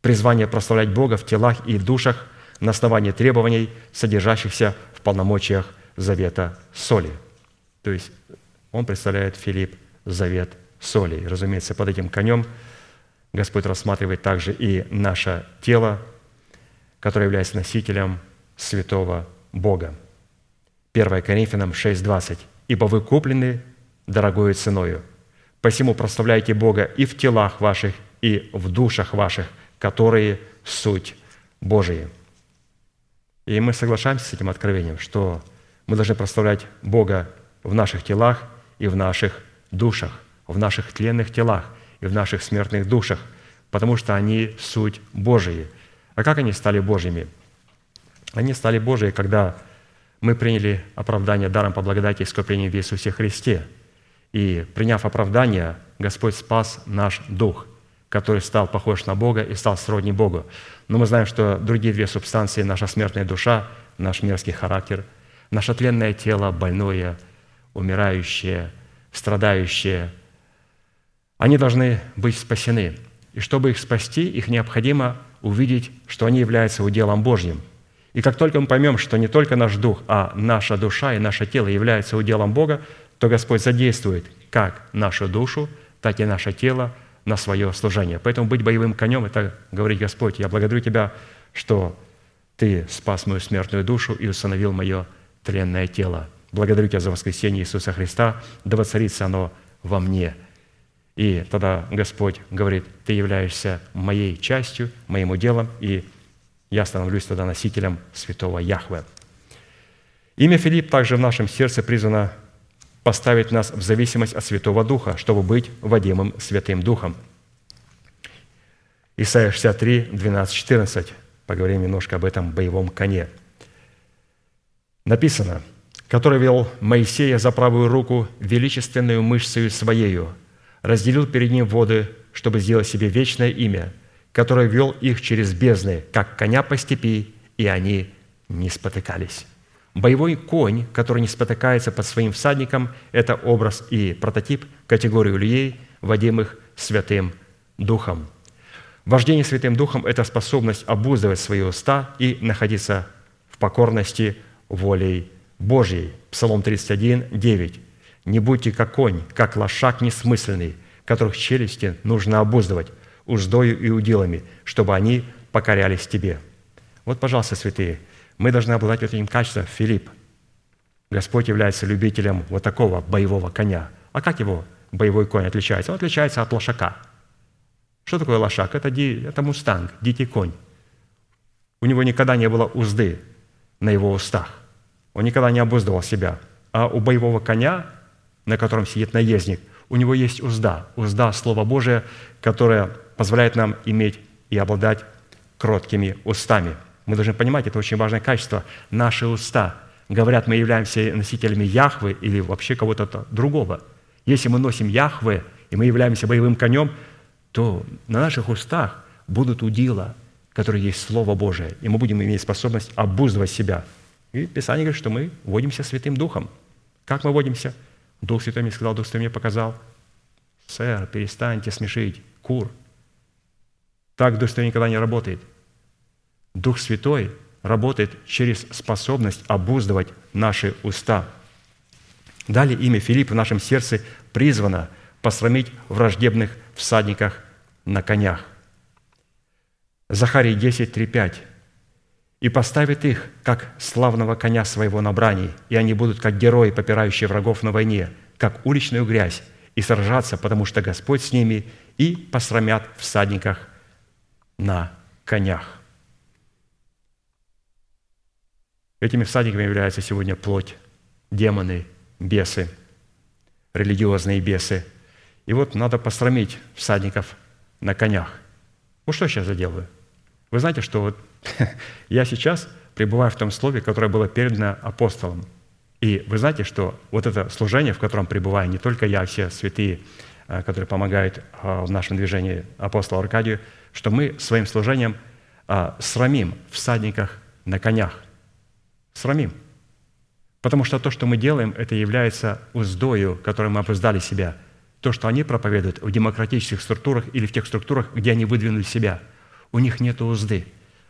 призвание прославлять Бога в телах и душах на основании требований, содержащихся в полномочиях завета соли. То есть он представляет Филипп завет соли. И, разумеется, под этим конем Господь рассматривает также и наше тело, которое является носителем святого Бога. 1 Коринфянам 6:20. «Ибо вы куплены дорогою ценою, посему прославляйте Бога и в телах ваших, и в душах ваших, которые суть Божия». И мы соглашаемся с этим откровением, что мы должны прославлять Бога в наших телах и в наших душах, в наших тленных телах и в наших смертных душах, потому что они суть Божии. А как они стали Божьими? Они стали Божьи, когда мы приняли оправдание даром по благодати и искупления в Иисусе Христе. И приняв оправдание, Господь спас наш дух, который стал похож на Бога и стал сродни Богу. Но мы знаем, что другие две субстанции, наша смертная душа, наш мерзкий характер, наше тленное тело, больное, умирающее, страдающее, они должны быть спасены. И чтобы их спасти, их необходимо увидеть, что они являются уделом Божьим. И как только мы поймем, что не только наш дух, а наша душа и наше тело являются уделом Бога, то Господь задействует как нашу душу, так и наше тело на свое служение. Поэтому быть боевым конем – это говорить, Господь, я благодарю Тебя, что Ты спас мою смертную душу и установил мое тленное тело. Благодарю Тебя за воскресение Иисуса Христа, да воцарится оно во мне. И тогда Господь говорит, Ты являешься моей частью, моим уделом, и я становлюсь тогда носителем святого Яхве. Имя Филипп также в нашем сердце призвано поставить нас в зависимость от Святого Духа, чтобы быть водимым Святым Духом. Исайя 63, 12, 14. Поговорим немножко об этом боевом коне. Написано, который вел Моисея за правую руку величественную мышцею своею, разделил перед ним воды, чтобы сделать себе вечное имя, который вел их через бездны, как коня по степи, и они не спотыкались. Боевой конь, который не спотыкается под своим всадником, это образ и прототип категории людей, водимых Святым Духом. Вождение Святым Духом – это способность обуздывать свои уста и находиться в покорности волей Божьей. Псалом 31, 9. Не будьте как конь, как лошак несмысленный, которых челюсти нужно обуздывать уздою и удилами, чтобы они покорялись тебе». Вот, пожалуйста, святые, мы должны обладать этим качеством Филипп. Господь является любителем вот такого боевого коня. А как его боевой конь отличается? Он отличается от лошака. Что такое лошак? Это, ди, это мустанг, дикий конь. У него никогда не было узды на его устах. Он никогда не обуздывал себя. А у боевого коня, на котором сидит наездник, у него есть узда. Узда – Слово Божие, которое позволяет нам иметь и обладать кроткими устами. Мы должны понимать, это очень важное качество. Наши уста говорят, мы являемся носителями Яхвы или вообще кого-то другого. Если мы носим Яхвы, и мы являемся боевым конем, то на наших устах будут удила, которые есть Слово Божие, и мы будем иметь способность обуздывать себя. И Писание говорит, что мы водимся Святым Духом. Как мы водимся? Дух Святой мне сказал, Дух Святой мне показал. Сэр, перестаньте смешить, кур. Так Дух Святой никогда не работает. Дух Святой работает через способность обуздывать наши уста. Далее имя Филипп в нашем сердце призвано посрамить враждебных всадниках на конях. Захарий 10, 3, 5. «И поставит их, как славного коня своего на брани, и они будут, как герои, попирающие врагов на войне, как уличную грязь, и сражаться, потому что Господь с ними, и посрамят всадниках на конях». Этими всадниками являются сегодня плоть, демоны, бесы, религиозные бесы. И вот надо посрамить всадников на конях. Вот что я сейчас заделаю? Вы знаете, что вот я сейчас пребываю в том слове, которое было передано апостолом. И вы знаете, что вот это служение, в котором пребываю, не только я, а все святые, а, которые помогают а, в нашем движении апостола Аркадию, что мы своим служением а, срамим всадниках на конях – Срамим. Потому что то, что мы делаем, это является уздою, которой мы опоздали себя. То, что они проповедуют в демократических структурах или в тех структурах, где они выдвинули себя. У них нет узды.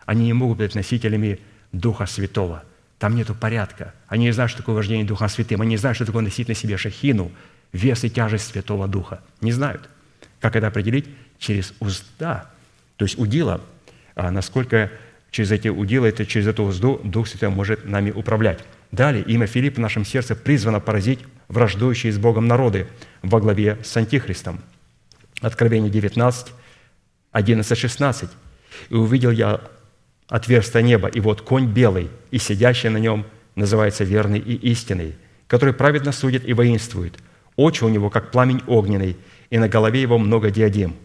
Они не могут быть носителями Духа Святого. Там нет порядка. Они не знают, что такое вождение Духом Святым. Они не знают, что такое носить на себе шахину, вес и тяжесть Святого Духа. Не знают. Как это определить? Через узда. То есть удила, а насколько через эти удилы, это через эту узду Дух Святой может нами управлять. Далее, имя Филипп в нашем сердце призвано поразить враждующие с Богом народы во главе с Антихристом. Откровение 19, 11, 16. «И увидел я отверстие неба, и вот конь белый, и сидящий на нем называется верный и истинный, который праведно судит и воинствует. Очи у него, как пламень огненный, и на голове его много диадем.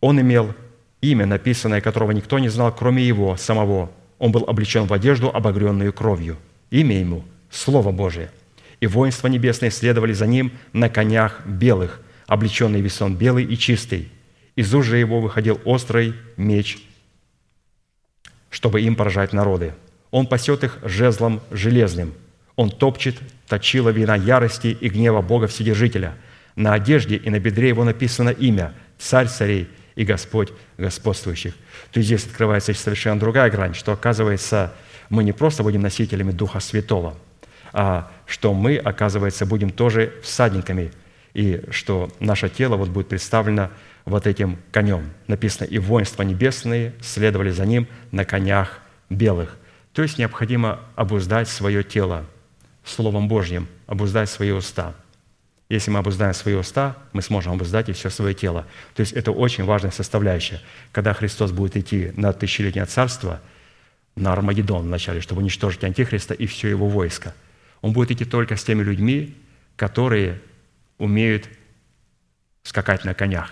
Он имел имя, написанное которого никто не знал, кроме его самого. Он был облечен в одежду, обогренную кровью. Имя ему – Слово Божие. И воинства небесные следовали за ним на конях белых, облеченный весон белый и чистый. Из ужа его выходил острый меч, чтобы им поражать народы. Он пасет их жезлом железным. Он топчет точила вина ярости и гнева Бога Вседержителя. На одежде и на бедре его написано имя – Царь царей – и Господь господствующих. То есть здесь открывается совершенно другая грань, что оказывается, мы не просто будем носителями Духа Святого, а что мы, оказывается, будем тоже всадниками, и что наше тело вот будет представлено вот этим конем. Написано, и воинства небесные следовали за ним на конях белых. То есть необходимо обуздать свое тело Словом Божьим, обуздать свои уста – если мы обуздаем свои уста, мы сможем обуздать и все свое тело. То есть это очень важная составляющая. Когда Христос будет идти на тысячелетнее царство, на Армагеддон вначале, чтобы уничтожить Антихриста и все его войско, он будет идти только с теми людьми, которые умеют скакать на конях.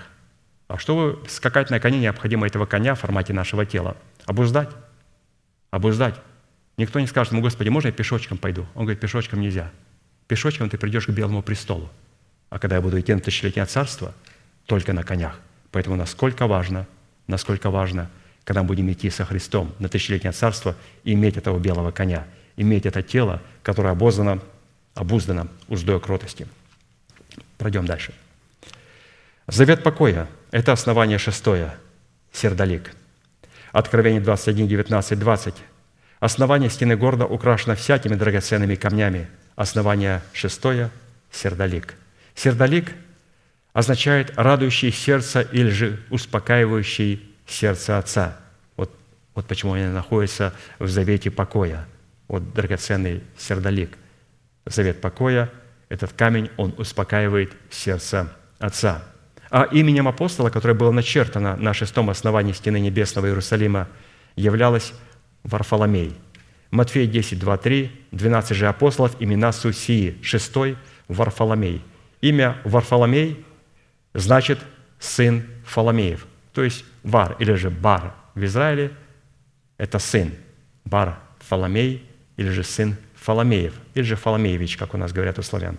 А чтобы скакать на коне, необходимо этого коня в формате нашего тела. Обуздать. Обуздать. Никто не скажет ему, Господи, можно я пешочком пойду? Он говорит, пешочком нельзя. Пешочком ты придешь к Белому престолу. А когда я буду идти на тысячелетнее царство, только на конях. Поэтому насколько важно, насколько важно, когда мы будем идти со Христом на тысячелетнее царство, иметь этого белого коня, иметь это тело, которое обоздано, обуздано уздой кротости. Пройдем дальше. Завет покоя – это основание шестое, сердолик. Откровение 21, 19, 20. Основание стены города украшено всякими драгоценными камнями. Основание шестое сердолик. Сердолик означает радующий сердце или же успокаивающий сердце Отца. Вот, вот почему они находятся в завете покоя. Вот драгоценный сердолик. Завет покоя, этот камень, он успокаивает сердце Отца. А именем апостола, которое было начертано на шестом основании стены небесного Иерусалима, являлось Варфоломей. Матфея 10, 2, 3, 12 же апостолов, имена Сусии, шестой Варфоломей. Имя Варфоломей значит сын Фоломеев, то есть Вар или же Бар в Израиле – это сын. Бар Фоломей или же сын Фоломеев, или же Фоломеевич, как у нас говорят у славян.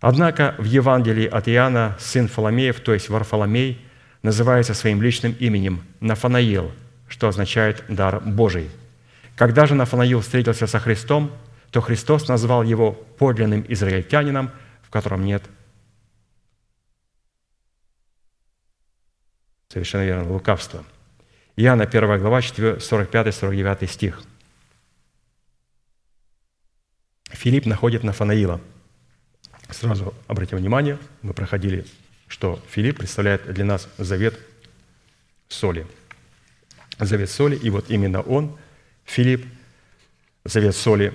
Однако в Евангелии от Иоанна сын Фоломеев, то есть Варфоломей, называется своим личным именем Нафанаил, что означает «дар Божий». Когда же Нафанаил встретился со Христом, то Христос назвал его подлинным израильтянином, в котором нет совершенно верно, лукавства. Иоанна 1 глава, 45-49 стих. Филипп находит Нафанаила. Сразу обратим внимание, мы проходили, что Филипп представляет для нас завет соли. Завет соли, и вот именно он, Филипп, завет соли,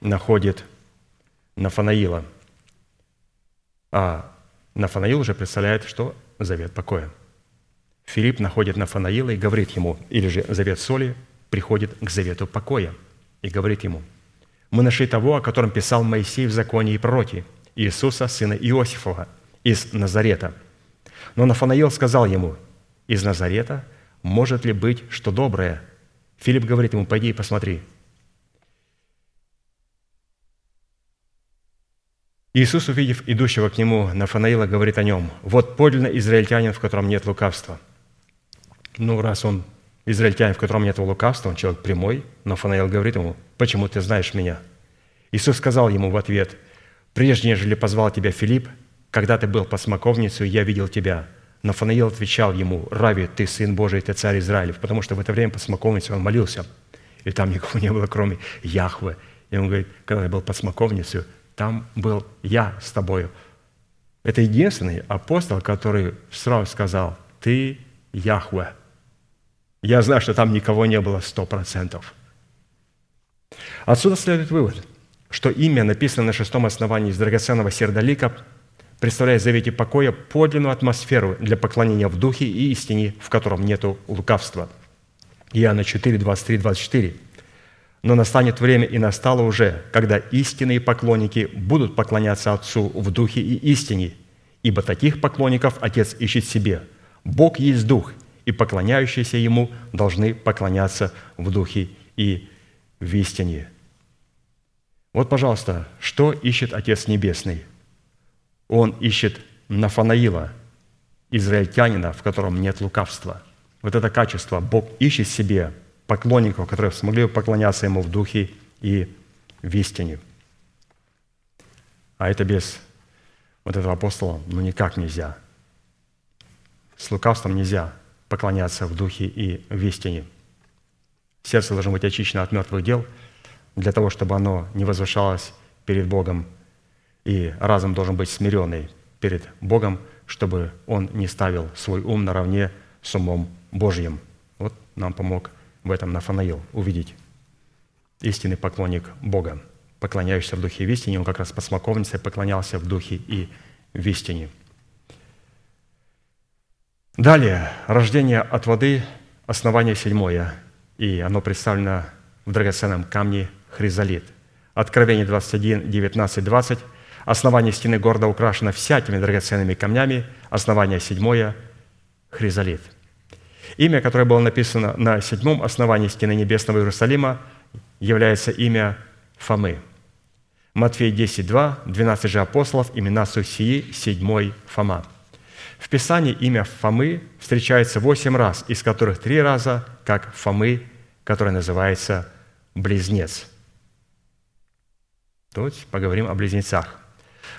находит Нафанаила. А Нафанаил уже представляет, что завет покоя. Филипп находит Нафанаила и говорит ему, или же завет соли приходит к завету покоя и говорит ему, «Мы нашли того, о котором писал Моисей в законе и пророке, Иисуса, сына Иосифова, из Назарета». Но Нафанаил сказал ему, «Из Назарета может ли быть что доброе?» Филипп говорит ему, «Пойди и посмотри». Иисус, увидев идущего к нему Нафанаила, говорит о нем, «Вот подлинно израильтянин, в котором нет лукавства». Ну, раз он израильтянин, в котором нет лукавства, он человек прямой, но Фанаил говорит ему, «Почему ты знаешь меня?» Иисус сказал ему в ответ, «Прежде нежели позвал тебя Филипп, когда ты был под смоковницей, я видел тебя». Но Фанаил отвечал ему, «Рави, ты сын Божий, ты царь Израилев», потому что в это время под смоковницей он молился, и там никого не было, кроме Яхвы. И он говорит, когда я был под смоковницей, там был я с тобою. Это единственный апостол, который сразу сказал, ты Яхве. Я знаю, что там никого не было сто процентов. Отсюда следует вывод, что имя, написанное на шестом основании из драгоценного сердолика, представляет в завете покоя подлинную атмосферу для поклонения в духе и истине, в котором нет лукавства. Иоанна 4, 23, 24. Но настанет время, и настало уже, когда истинные поклонники будут поклоняться Отцу в духе и истине, ибо таких поклонников Отец ищет себе. Бог есть Дух, и поклоняющиеся Ему должны поклоняться в духе и в истине. Вот, пожалуйста, что ищет Отец Небесный? Он ищет Нафанаила, израильтянина, в котором нет лукавства. Вот это качество Бог ищет себе поклонников, которые смогли поклоняться Ему в духе и в истине. А это без вот этого апостола ну никак нельзя. С лукавством нельзя поклоняться в духе и в истине. Сердце должно быть очищено от мертвых дел для того, чтобы оно не возвышалось перед Богом, и разум должен быть смиренный перед Богом, чтобы он не ставил свой ум наравне с умом Божьим. Вот нам помог в этом Нафанаил увидеть истинный поклонник Бога, поклоняющийся в духе и в истине. Он как раз по смоковнице поклонялся в духе и в истине. Далее, рождение от воды, основание седьмое, и оно представлено в драгоценном камне хризолит. Откровение 21, 19, 20. Основание стены города украшено всякими драгоценными камнями. Основание седьмое – хризолит – Имя, которое было написано на седьмом основании стены небесного Иерусалима, является имя Фомы. Матфей 10, 2, 12 же апостолов, имена Сусии, седьмой Фома. В Писании имя Фомы встречается восемь раз, из которых три раза как Фомы, который называется Близнец. Тут поговорим о близнецах.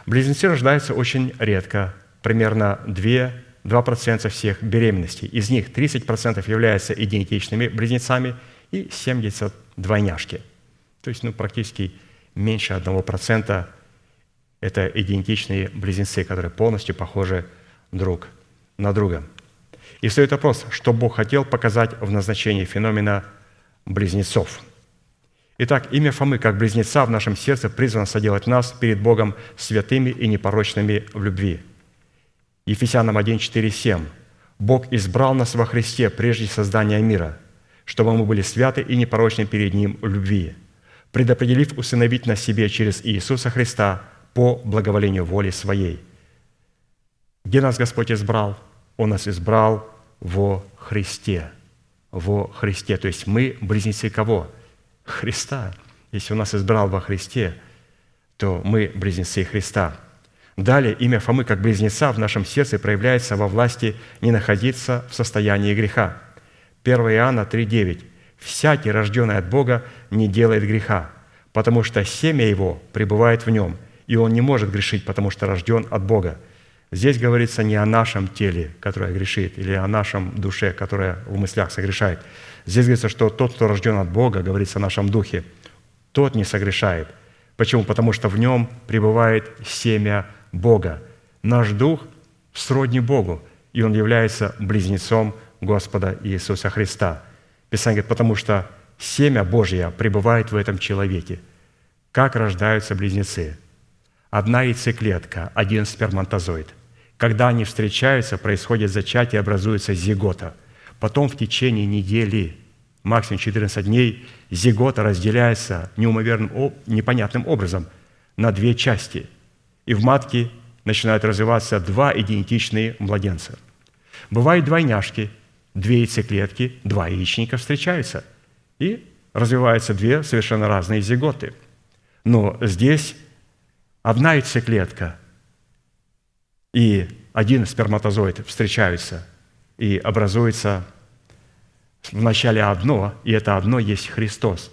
Близнецы рождаются очень редко, примерно две 2% всех беременностей. Из них 30% являются идентичными близнецами и 70 двойняшки. То есть ну, практически меньше 1% Это идентичные близнецы, которые полностью похожи друг на друга. И стоит вопрос, что Бог хотел показать в назначении феномена близнецов. Итак, имя Фомы как близнеца в нашем сердце призвано соделать нас перед Богом святыми и непорочными в любви. Ефесянам 1, 4, 7. «Бог избрал нас во Христе прежде создания мира, чтобы мы были святы и непорочны перед Ним в любви, предопределив усыновить нас себе через Иисуса Христа по благоволению воли Своей». Где нас Господь избрал? Он нас избрал во Христе. Во Христе. То есть мы близнецы кого? Христа. Если Он нас избрал во Христе, то мы близнецы Христа. Далее имя Фомы как близнеца в нашем сердце проявляется во власти не находиться в состоянии греха. 1 Иоанна 3,9. «Всякий, рожденный от Бога, не делает греха, потому что семя его пребывает в нем, и он не может грешить, потому что рожден от Бога». Здесь говорится не о нашем теле, которое грешит, или о нашем душе, которая в мыслях согрешает. Здесь говорится, что тот, кто рожден от Бога, говорится о нашем духе, тот не согрешает. Почему? Потому что в нем пребывает семя Бога. Наш дух сродни Богу, и он является близнецом Господа Иисуса Христа. Писание говорит, потому что семя Божье пребывает в этом человеке. Как рождаются близнецы? Одна яйцеклетка, один сперматозоид – когда они встречаются, происходит зачатие, образуется зигота. Потом в течение недели, максимум 14 дней, зигота разделяется неумоверным, непонятным образом на две части. И в матке начинают развиваться два идентичные младенца. Бывают двойняшки, две яйцеклетки, два яичника встречаются. И развиваются две совершенно разные зиготы. Но здесь одна яйцеклетка – и один сперматозоид встречаются, и образуется вначале одно, и это одно есть Христос.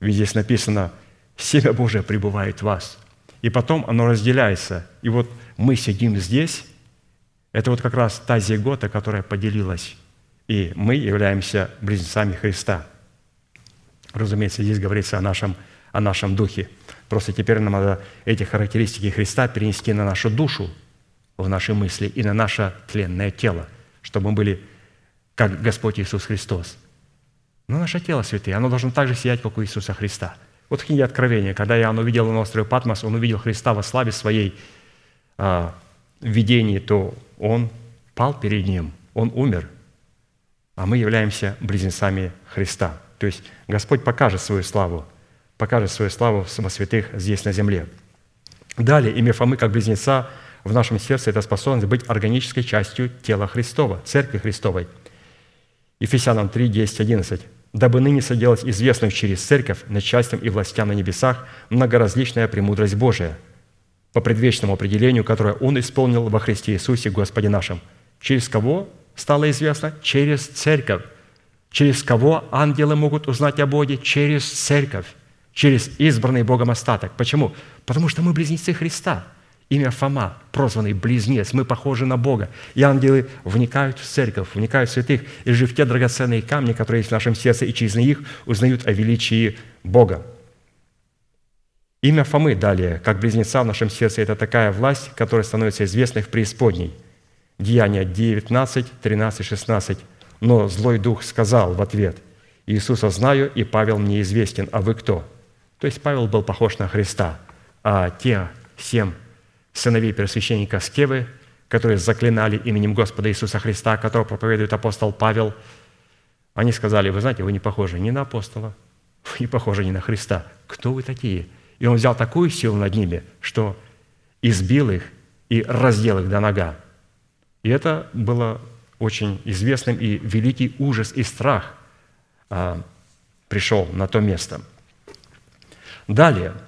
Ведь здесь написано, «Семя Божие пребывает в вас». И потом оно разделяется. И вот мы сидим здесь, это вот как раз та зигота, которая поделилась. И мы являемся близнецами Христа. Разумеется, здесь говорится о нашем, о нашем духе. Просто теперь нам надо эти характеристики Христа перенести на нашу душу – в наши мысли и на наше тленное тело, чтобы мы были как Господь Иисус Христос. Но наше тело, святые, оно должно так же сиять, как у Иисуса Христа. Вот в книге Откровения, когда Иоанн увидел на острове Патмос, он увидел Христа во славе своей а, видении, то он пал перед ним, он умер, а мы являемся близнецами Христа. То есть Господь покажет свою славу, покажет свою славу во святых здесь на земле. Далее, имя Фомы как близнеца – в нашем сердце это способность быть органической частью тела Христова, Церкви Христовой. Ефесянам 3, 10, 11. «Дабы ныне соделать известным через Церковь начальством и властям на небесах многоразличная премудрость Божия, по предвечному определению, которое Он исполнил во Христе Иисусе Господе нашим». Через кого стало известно? Через Церковь. Через кого ангелы могут узнать о Боге? Через Церковь. Через избранный Богом остаток. Почему? Потому что мы близнецы Христа – Имя Фома, прозванный Близнец. Мы похожи на Бога. И ангелы вникают в церковь, вникают в святых, и же те драгоценные камни, которые есть в нашем сердце, и через них узнают о величии Бога. Имя Фомы далее, как близнеца в нашем сердце, это такая власть, которая становится известной в преисподней. Деяния 19, 13, 16. Но злой дух сказал в ответ, «Иисуса знаю, и Павел мне известен, а вы кто?» То есть Павел был похож на Христа, а те семь сыновей первосвященника Скевы, которые заклинали именем Господа Иисуса Христа, которого проповедует апостол Павел, они сказали, вы знаете, вы не похожи ни на апостола, вы не похожи ни на Христа. Кто вы такие? И он взял такую силу над ними, что избил их и раздел их до нога. И это было очень известным, и великий ужас и страх а, пришел на то место. Далее –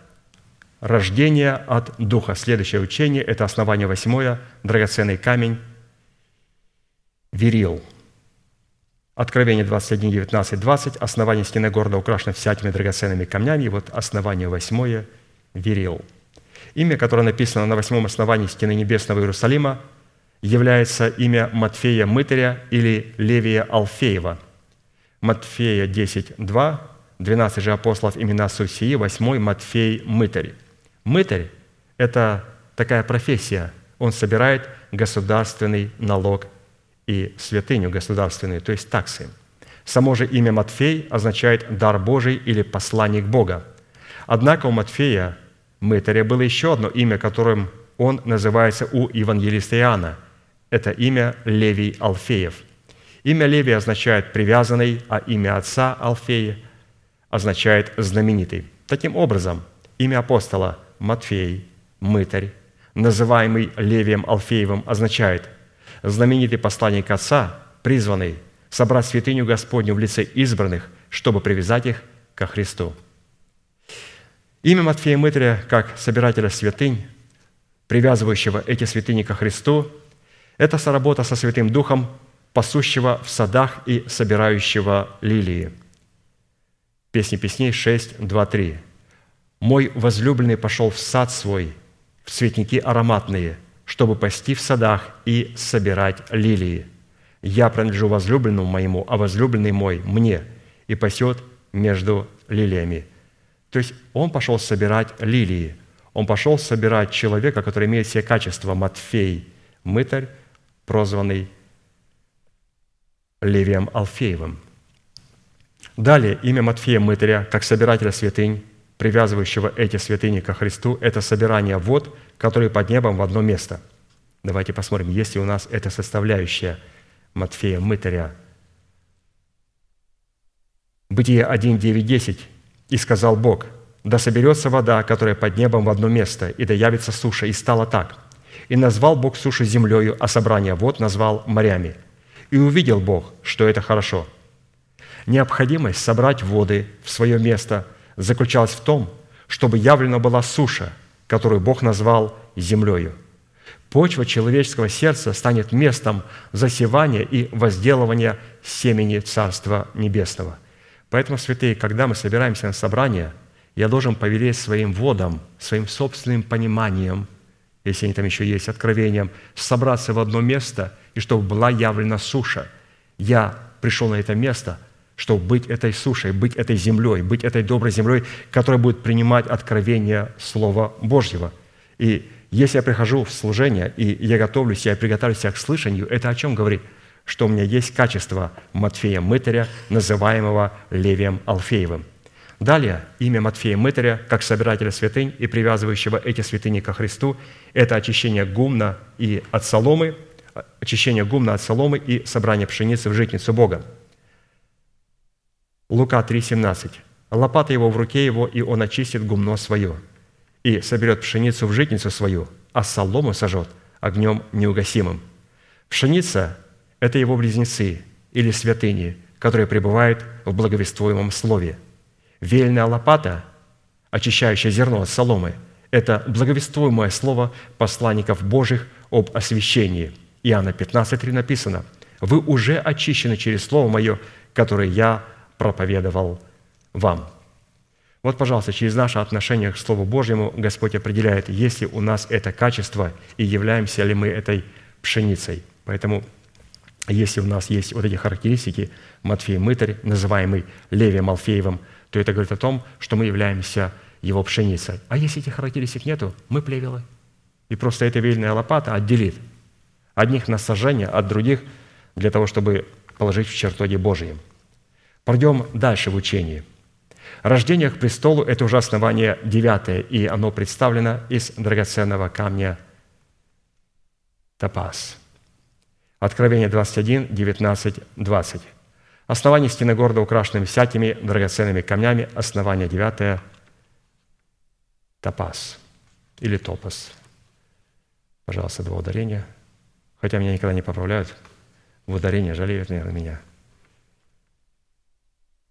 Рождение от Духа. Следующее учение – это основание восьмое, драгоценный камень, верил. Откровение 21, 19, 20. Основание стены города украшено всякими драгоценными камнями. И вот основание восьмое – верил. Имя, которое написано на восьмом основании стены небесного Иерусалима, является имя Матфея Мытаря или Левия Алфеева. Матфея 10, 2, 12 же апостолов имена Сусии, 8 Матфей Мытарь. Мытарь – это такая профессия. Он собирает государственный налог и святыню государственную, то есть таксы. Само же имя Матфей означает «дар Божий» или «посланник Бога». Однако у Матфея, мытаря, было еще одно имя, которым он называется у евангелиста Иоанна. Это имя Левий Алфеев. Имя Левий означает «привязанный», а имя отца Алфея означает «знаменитый». Таким образом, имя апостола Матфей, мытарь, называемый Левием Алфеевым, означает знаменитый посланник Отца, призванный собрать святыню Господню в лице избранных, чтобы привязать их ко Христу. Имя Матфея Мытаря, как собирателя святынь, привязывающего эти святыни ко Христу, это соработа со Святым Духом, пасущего в садах и собирающего лилии. Песни песней 6, 2, 3. «Мой возлюбленный пошел в сад свой, в цветники ароматные, чтобы пасти в садах и собирать лилии. Я принадлежу возлюбленному моему, а возлюбленный мой мне, и пасет между лилиями». То есть он пошел собирать лилии. Он пошел собирать человека, который имеет все качества Матфей, мытарь, прозванный Левием Алфеевым. Далее, имя Матфея Мытаря, как собирателя святынь, привязывающего эти святыни ко Христу, это собирание вод, которые под небом в одно место. Давайте посмотрим, есть ли у нас эта составляющая Матфея Мытаря. Бытие 1, 9, 10. «И сказал Бог, да соберется вода, которая под небом в одно место, и да явится суша, и стало так. И назвал Бог суши землею, а собрание вод назвал морями. И увидел Бог, что это хорошо. Необходимость собрать воды в свое место заключалась в том, чтобы явлена была суша, которую Бог назвал землею. Почва человеческого сердца станет местом засевания и возделывания семени Царства Небесного. Поэтому, святые, когда мы собираемся на собрание, я должен повелеть своим водам, своим собственным пониманием, если они там еще есть, откровением, собраться в одно место, и чтобы была явлена суша. Я пришел на это место, чтобы быть этой сушей, быть этой землей, быть этой доброй землей, которая будет принимать откровение Слова Божьего. И если я прихожу в служение, и я готовлюсь, я приготовлюсь к слышанию, это о чем говорит? Что у меня есть качество Матфея Мытаря, называемого Левием Алфеевым. Далее, имя Матфея Мытаря, как собирателя святынь и привязывающего эти святыни ко Христу, это очищение гумна и от соломы, очищение гумна от соломы и собрание пшеницы в житницу Бога. Лука 3,17. «Лопата его в руке его, и он очистит гумно свое, и соберет пшеницу в житницу свою, а солому сожжет огнем неугасимым». Пшеница – это его близнецы или святыни, которые пребывают в благовествуемом слове. Вельная лопата, очищающая зерно от соломы – это благовествуемое слово посланников Божьих об освящении. Иоанна 15,3 написано, «Вы уже очищены через Слово Мое, которое Я проповедовал вам». Вот, пожалуйста, через наше отношение к Слову Божьему Господь определяет, есть ли у нас это качество и являемся ли мы этой пшеницей. Поэтому, если у нас есть вот эти характеристики, Матфей Мытарь, называемый Левием Алфеевым, то это говорит о том, что мы являемся его пшеницей. А если этих характеристик нету, мы плевелы. И просто эта вельная лопата отделит одних на сожжение от других для того, чтобы положить в чертоге Божьем. Пройдем дальше в учении. Рождение к престолу – это уже основание девятое, и оно представлено из драгоценного камня топаз. Откровение 21, 19, 20. Основание стены города украшенными всякими драгоценными камнями. Основание девятое – топаз или топаз. Пожалуйста, два ударения. Хотя меня никогда не поправляют в ударение, жалеют, наверное, меня –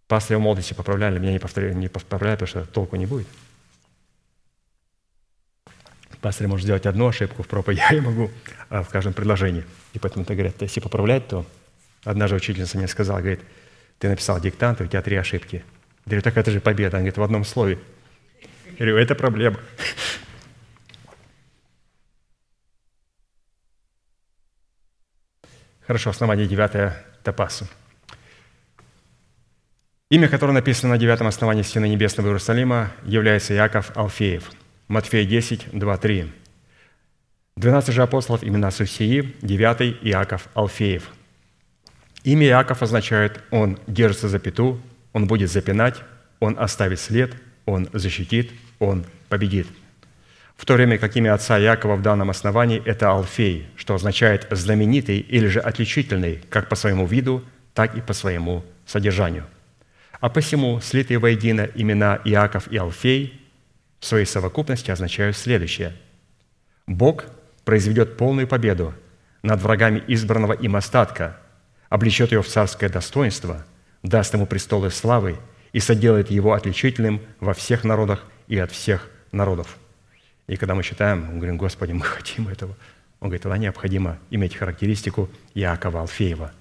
Пастыря в молодости поправляли, меня не, повторяли, не поправляют, потому что толку не будет. Пастор может сделать одну ошибку в проповеди, я могу а, в каждом предложении. И поэтому то говорят, если поправлять, то одна же учительница мне сказала, говорит, ты написал диктант, у тебя три ошибки. Я говорю, так это же победа. Она говорит, в одном слове. Я говорю, это проблема. Хорошо, основание девятое – топасу. Имя, которое написано на девятом основании стены Небесного Иерусалима, является Яков Алфеев. Матфея 10, 2, 3. 12 же апостолов имена Сусии, 9 Иаков Алфеев. Имя Иаков означает «он держится за пету», «он будет запинать», «он оставит след», «он защитит», «он победит». В то время как имя отца Иакова в данном основании – это Алфей, что означает «знаменитый» или же «отличительный» как по своему виду, так и по своему содержанию. А посему слитые воедино имена Иаков и Алфей в своей совокупности означают следующее. Бог произведет полную победу над врагами избранного им остатка, облечет его в царское достоинство, даст ему престолы славы и соделает его отличительным во всех народах и от всех народов. И когда мы читаем, мы говорим, Господи, мы хотим этого. Он говорит, тогда необходимо иметь характеристику Иакова Алфеева.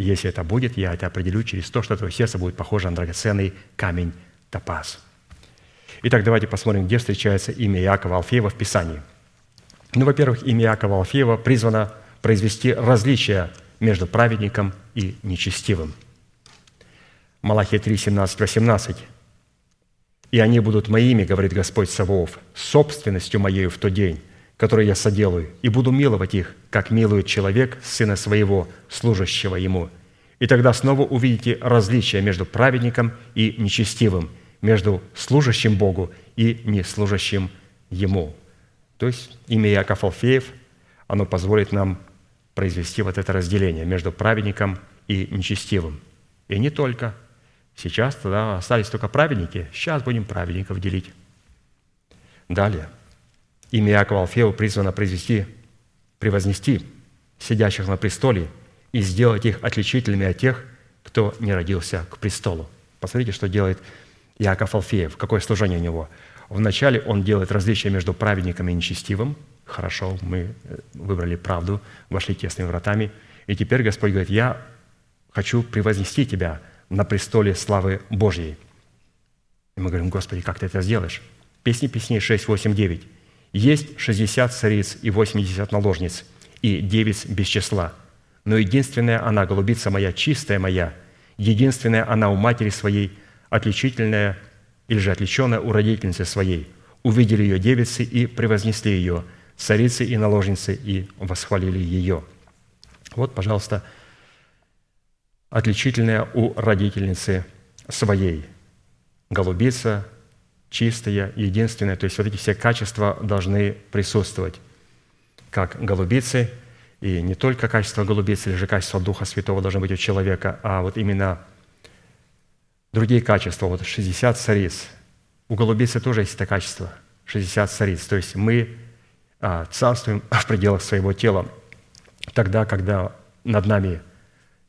Если это будет, я это определю через то, что твое сердце будет похоже на драгоценный камень топаз. Итак, давайте посмотрим, где встречается имя Иакова Алфеева в Писании. Ну, во-первых, имя Иакова Алфеева призвано произвести различия между праведником и нечестивым. Малахия 3, 17, 18. «И они будут моими, говорит Господь Саваоф, собственностью моею в тот день, который я соделаю, и буду миловать их, как милует человек сына своего, служащего ему. И тогда снова увидите различия между праведником и нечестивым, между служащим Богу и неслужащим Ему». То есть имя Яков Алфеев, оно позволит нам произвести вот это разделение между праведником и нечестивым. И не только – Сейчас тогда остались только праведники. Сейчас будем праведников делить. Далее. Имя Иакова Алфеева призвано произвести, превознести сидящих на престоле и сделать их отличительными от тех, кто не родился к престолу. Посмотрите, что делает Иаков Алфеев, какое служение у него. Вначале он делает различие между праведником и нечестивым. Хорошо, мы э, выбрали правду, вошли тесными вратами. И теперь Господь говорит, я хочу превознести тебя – на престоле славы Божьей. И мы говорим, Господи, как ты это сделаешь? Песни песней 6, 8, 9. «Есть 60 цариц и 80 наложниц, и девиц без числа. Но единственная она, голубица моя, чистая моя, единственная она у матери своей, отличительная или же отличенная у родительницы своей. Увидели ее девицы и превознесли ее, царицы и наложницы, и восхвалили ее». Вот, пожалуйста, отличительная у родительницы своей. Голубица, чистая, единственная. То есть вот эти все качества должны присутствовать. Как голубицы, и не только качество голубицы или же качество Духа Святого должно быть у человека, а вот именно другие качества. Вот 60 цариц. У голубицы тоже есть это качество. 60 цариц. То есть мы а, царствуем в пределах своего тела тогда, когда над нами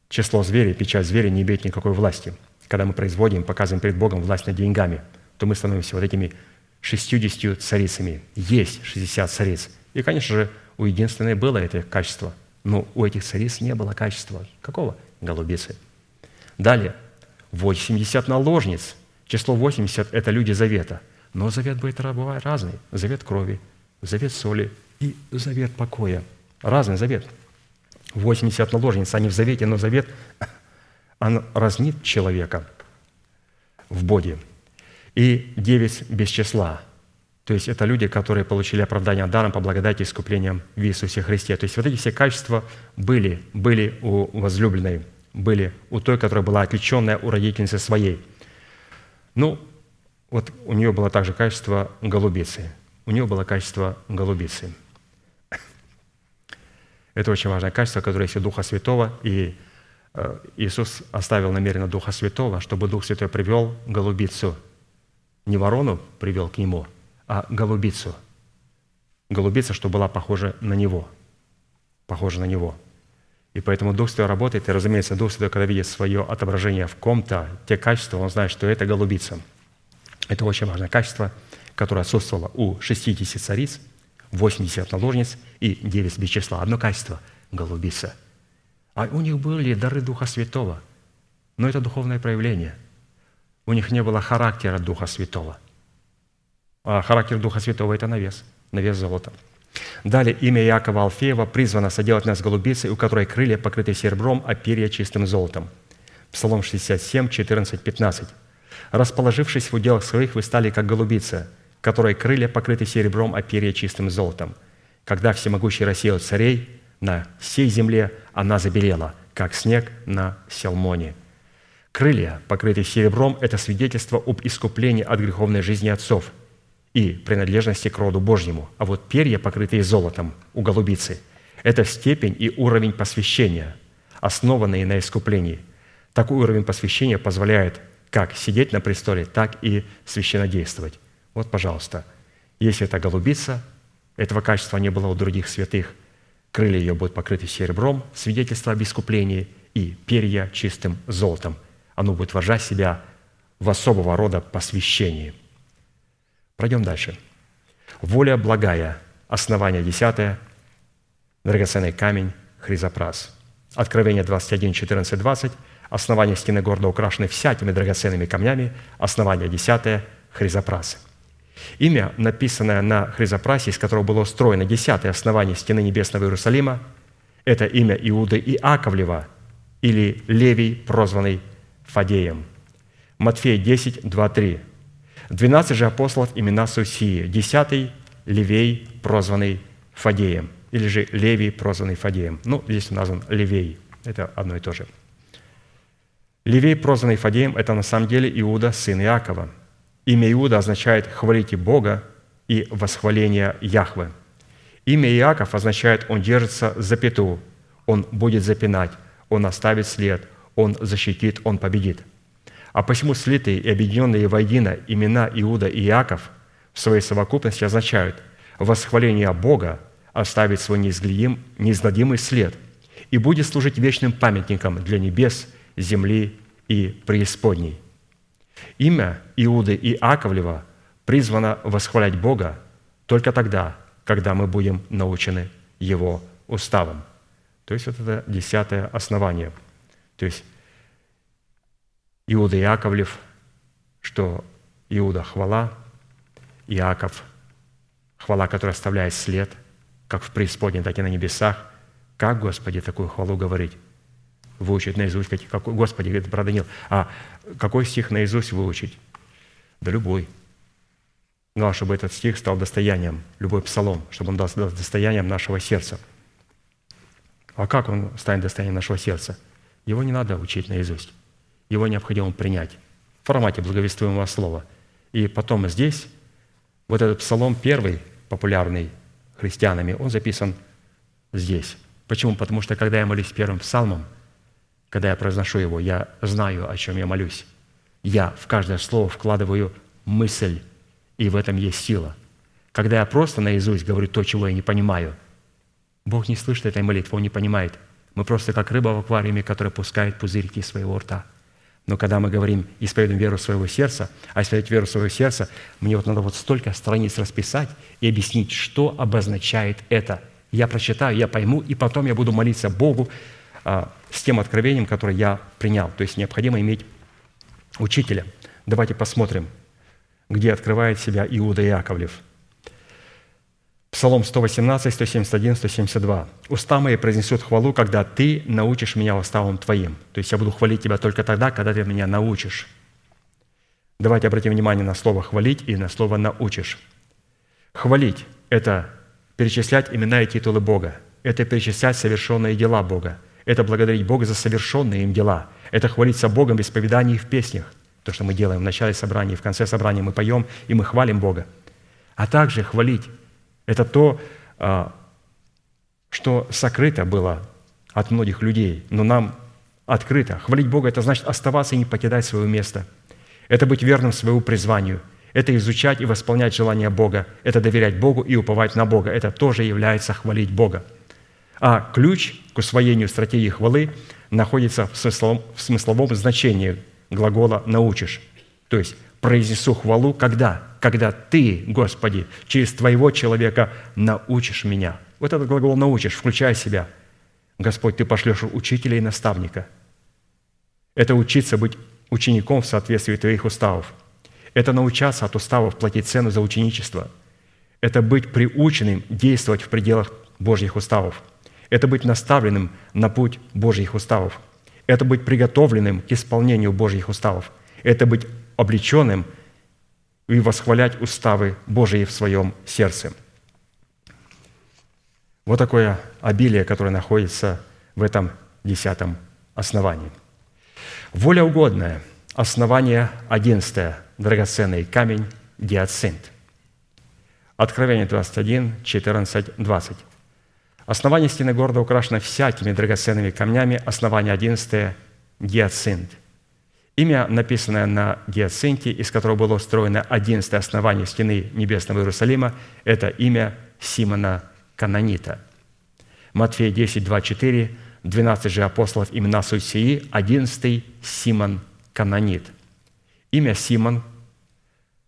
число зверей, печать зверя не имеет никакой власти. Когда мы производим, показываем перед Богом власть над деньгами, то мы становимся вот этими 60 царицами. Есть 60 цариц. И, конечно же, у единственной было это качество. Но у этих цариц не было качества. Какого? Голубицы. Далее. 80 наложниц. Число 80 – это люди завета. Но завет будет бывает разный. Завет крови, завет соли и завет покоя. Разный завет – 80 наложниц, они в завете, но завет, он разнит человека в боде. И 9 без числа. То есть это люди, которые получили оправдание даром по благодати и искуплением в Иисусе Христе. То есть вот эти все качества были, были у возлюбленной, были у той, которая была отличенная у родительницы своей. Ну, вот у нее было также качество голубицы. У нее было качество голубицы – это очень важное качество, которое есть у Духа Святого, и э, Иисус оставил намеренно Духа Святого, чтобы Дух Святой привел голубицу. Не ворону привел к Нему, а голубицу. Голубица, что была похожа на Него. Похожа на Него. И поэтому Дух Святой работает, и, разумеется, Дух Святой, когда видит свое отображение в ком-то, те качества, он знает, что это голубица. Это очень важное качество, которое отсутствовало у 60 цариц – 80 наложниц и 9 без числа. Одно качество – голубица. А у них были дары Духа Святого, но это духовное проявление. У них не было характера Духа Святого. А характер Духа Святого – это навес, навес золота. Далее имя Якова Алфеева призвано соделать нас голубицей, у которой крылья покрыты серебром, а перья чистым золотом. Псалом 67, 14, 15. «Расположившись в уделах своих, вы стали как голубица – которой крылья покрыты серебром, а перья чистым золотом. Когда всемогущий рассеял царей на всей земле, она забелела, как снег на Селмоне. Крылья, покрытые серебром, это свидетельство об искуплении от греховной жизни отцов и принадлежности к роду Божьему. А вот перья, покрытые золотом у голубицы, это степень и уровень посвящения, основанные на искуплении. Такой уровень посвящения позволяет как сидеть на престоле, так и священнодействовать. Вот, пожалуйста, если это голубица, этого качества не было у других святых, крылья ее будут покрыты серебром, свидетельство об искуплении, и перья чистым золотом. Оно будет выражать себя в особого рода посвящении. Пройдем дальше. Воля благая, основание десятое, драгоценный камень, хризопрас. Откровение 21, 14, 20. Основание стены города украшены всякими драгоценными камнями. Основание десятое, хризопрас. Имя, написанное на хризопрасе, из которого было устроено десятое основание стены небесного Иерусалима, это имя Иуды и Аковлева, или Левий, прозванный Фадеем. Матфея 10, 2, 3. Двенадцать же апостолов имена Сусии. Десятый – Левей, прозванный Фадеем. Или же Левий, прозванный Фадеем. Ну, здесь он назван Левей. Это одно и то же. Левей, прозванный Фадеем, это на самом деле Иуда, сын Иакова. Имя Иуда означает «хвалите Бога» и «восхваление Яхвы». Имя Иаков означает «он держится за пету», «он будет запинать», «он оставит след», «он защитит», «он победит». А посему слитые и объединенные воедино имена Иуда и Иаков в своей совокупности означают восхваление Бога, оставить свой неизгладим, неизгладимый след и будет служить вечным памятником для небес, земли и преисподней. Имя Иуды и Аковлева призвано восхвалять Бога только тогда, когда мы будем научены Его уставам. То есть вот это десятое основание. То есть Иуда Яковлев, что Иуда – хвала, Иаков – хвала, которая оставляет след, как в преисподней, так и на небесах. Как, Господи, такую хвалу говорить? Выучить наизусть, какой, какой, Господи, говорит, брат Данил, а какой стих наизусть выучить? Да любой. Главное, чтобы этот стих стал достоянием, любой псалом, чтобы он стал достоянием нашего сердца. А как он станет достоянием нашего сердца? Его не надо учить наизусть его необходимо принять в формате благовествуемого слова. И потом здесь, вот этот псалом первый, популярный христианами, он записан здесь. Почему? Потому что когда я молюсь первым псалмом, когда я произношу его, я знаю, о чем я молюсь. Я в каждое слово вкладываю мысль, и в этом есть сила. Когда я просто наизусть говорю то, чего я не понимаю, Бог не слышит этой молитвы, Он не понимает. Мы просто как рыба в аквариуме, которая пускает пузырьки из своего рта – но когда мы говорим «исповедуем веру своего сердца», а исповедать веру своего сердца, мне вот надо вот столько страниц расписать и объяснить, что обозначает это. Я прочитаю, я пойму, и потом я буду молиться Богу а, с тем откровением, которое я принял. То есть необходимо иметь учителя. Давайте посмотрим, где открывает себя Иуда Яковлев – Псалом 118, 171, 172. «Уста мои произнесут хвалу, когда ты научишь меня уставам твоим». То есть я буду хвалить тебя только тогда, когда ты меня научишь. Давайте обратим внимание на слово «хвалить» и на слово «научишь». Хвалить – это перечислять имена и титулы Бога. Это перечислять совершенные дела Бога. Это благодарить Бога за совершенные им дела. Это хвалиться Богом в исповедании и в песнях. То, что мы делаем в начале собрания в конце собрания мы поем, и мы хвалим Бога. А также хвалить это то, а, что сокрыто было от многих людей, но нам открыто. Хвалить Бога – это значит оставаться и не покидать свое место. Это быть верным своему призванию. Это изучать и восполнять желания Бога. Это доверять Богу и уповать на Бога. Это тоже является хвалить Бога. А ключ к усвоению стратегии хвалы находится в смысловом, в смысловом значении глагола «научишь». То есть произнесу хвалу, когда? Когда Ты, Господи, через Твоего человека научишь меня. Вот этот глагол «научишь», включая себя. Господь, Ты пошлешь учителя и наставника. Это учиться быть учеником в соответствии Твоих уставов. Это научаться от уставов платить цену за ученичество. Это быть приученным действовать в пределах Божьих уставов. Это быть наставленным на путь Божьих уставов. Это быть приготовленным к исполнению Божьих уставов. Это быть облеченным и восхвалять уставы Божии в своем сердце. Вот такое обилие, которое находится в этом десятом основании. Воля угодная. Основание одиннадцатое. Драгоценный камень – диацинт. Откровение 21, 14, 20. Основание стены города украшено всякими драгоценными камнями. Основание одиннадцатое – гиацинт. Имя, написанное на гиацинте, из которого было устроено одиннадцатое основание стены Небесного Иерусалима, это имя Симона Канонита. Матфея 10, 2, 4, 12 же апостолов имена суть сии, 11 Симон Канонит. Имя Симон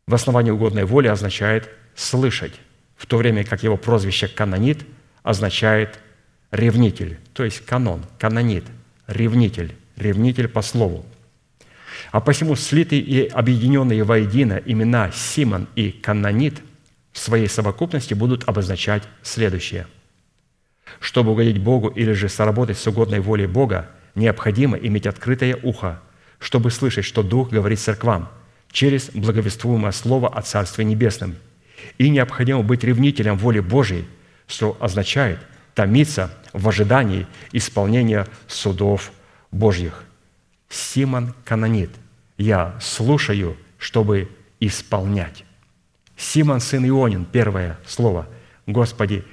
в основании угодной воли означает «слышать», в то время как его прозвище «канонит» означает «ревнитель», то есть канон, канонит, ревнитель, ревнитель по слову. А посему слитые и объединенные воедино имена Симон и Канонит в своей совокупности будут обозначать следующее. Чтобы угодить Богу или же соработать с угодной волей Бога, необходимо иметь открытое ухо, чтобы слышать, что Дух говорит церквам через благовествуемое Слово о Царстве Небесном. И необходимо быть ревнителем воли Божьей, что означает томиться в ожидании исполнения судов Божьих. Симон Канонит. Я слушаю, чтобы исполнять. Симон, сын Ионин, первое слово. Господи,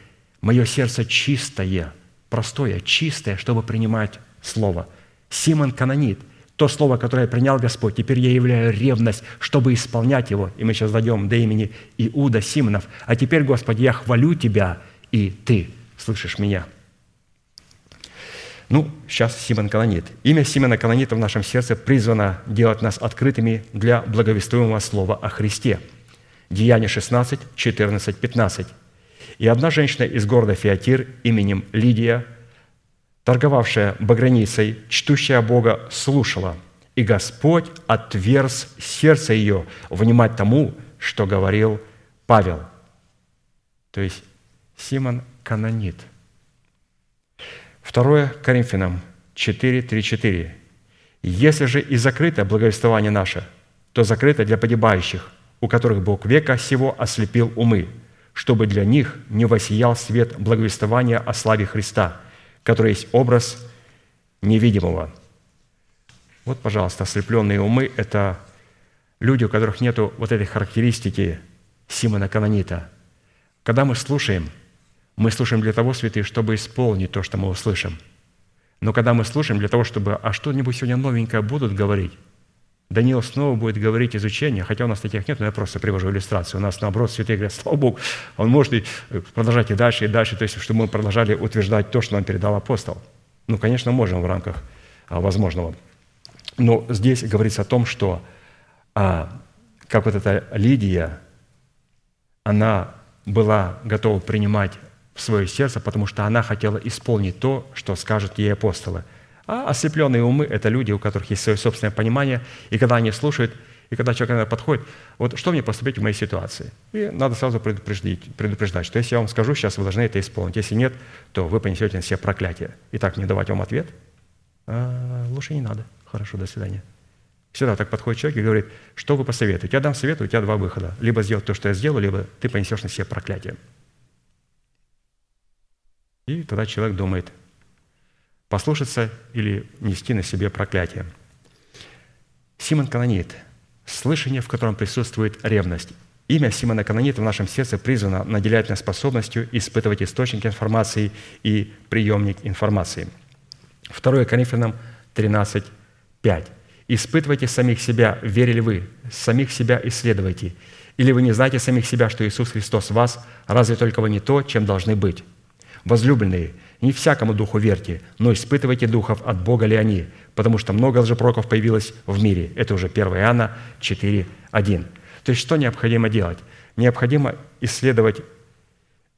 мое сердце чистое, простое, чистое, чтобы принимать слово. Симон Канонит. То слово, которое принял Господь, теперь я являю ревность, чтобы исполнять его. И мы сейчас дойдем до имени Иуда Симонов. А теперь, Господи, я хвалю Тебя, и Ты слышишь меня. Ну, сейчас Симон Канонит. Имя Симона Канонита в нашем сердце призвано делать нас открытыми для благовествуемого слова о Христе. Деяние 16, 14, 15. «И одна женщина из города Фиатир именем Лидия, торговавшая баграницей, чтущая Бога, слушала, и Господь отверз сердце ее внимать тому, что говорил Павел». То есть Симон Канонит – Второе Коринфянам 4, 3, 4. «Если же и закрыто благовествование наше, то закрыто для погибающих, у которых Бог века сего ослепил умы, чтобы для них не воссиял свет благовествования о славе Христа, который есть образ невидимого». Вот, пожалуйста, ослепленные умы – это люди, у которых нет вот этой характеристики Симона Канонита. Когда мы слушаем – мы слушаем для того, святые, чтобы исполнить то, что мы услышим. Но когда мы слушаем для того, чтобы «а что-нибудь сегодня новенькое будут говорить?» Даниил снова будет говорить изучение, хотя у нас таких нет, но я просто привожу иллюстрацию. У нас, наоборот, святые говорят, слава Богу, он может и продолжать и дальше, и дальше, то есть, чтобы мы продолжали утверждать то, что нам передал апостол. Ну, конечно, можем в рамках а, возможного. Но здесь говорится о том, что а, как вот эта Лидия, она была готова принимать в свое сердце, потому что она хотела исполнить то, что скажут ей апостолы. А ослепленные умы – это люди, у которых есть свое собственное понимание, и когда они слушают, и когда человек подходит, вот что мне поступить в моей ситуации? И надо сразу предупреждать, предупреждать, что если я вам скажу, сейчас вы должны это исполнить. Если нет, то вы понесете на себя проклятие. Итак, не давать вам ответ? А, лучше не надо. Хорошо, до свидания. Всегда так подходит человек и говорит, что вы посоветуете? Я дам совет, у тебя два выхода. Либо сделать то, что я сделал, либо ты понесешь на себя проклятие. И тогда человек думает, послушаться или нести на себе проклятие. Симон Канонит – слышание, в котором присутствует ревность. Имя Симона Канонита в нашем сердце призвано наделять нас способностью испытывать источник информации и приемник информации. 2 Коринфянам 13, 5. «Испытывайте самих себя, верили вы, самих себя исследуйте. Или вы не знаете самих себя, что Иисус Христос в вас, разве только вы не то, чем должны быть?» Возлюбленные, не всякому духу верьте, но испытывайте духов, от Бога ли они, потому что много лжепроков появилось в мире. Это уже 1 Иоанна 4, 1. То есть что необходимо делать? Необходимо исследовать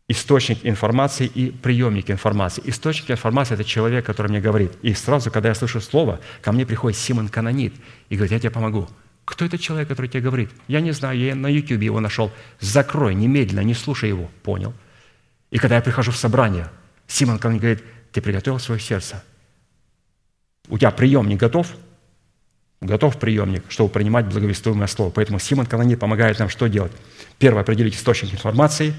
источник информации и приемник информации. Источник информации – это человек, который мне говорит. И сразу, когда я слышу слово, ко мне приходит Симон Канонит и говорит, я тебе помогу. Кто это человек, который тебе говорит? Я не знаю, я на YouTube его нашел. Закрой немедленно, не слушай его. Понял. И когда я прихожу в собрание, Симон ко мне говорит, ты приготовил свое сердце. У тебя приемник готов? Готов приемник, чтобы принимать благовествуемое слово. Поэтому Симон Канонит помогает нам что делать? Первое, определить источник информации.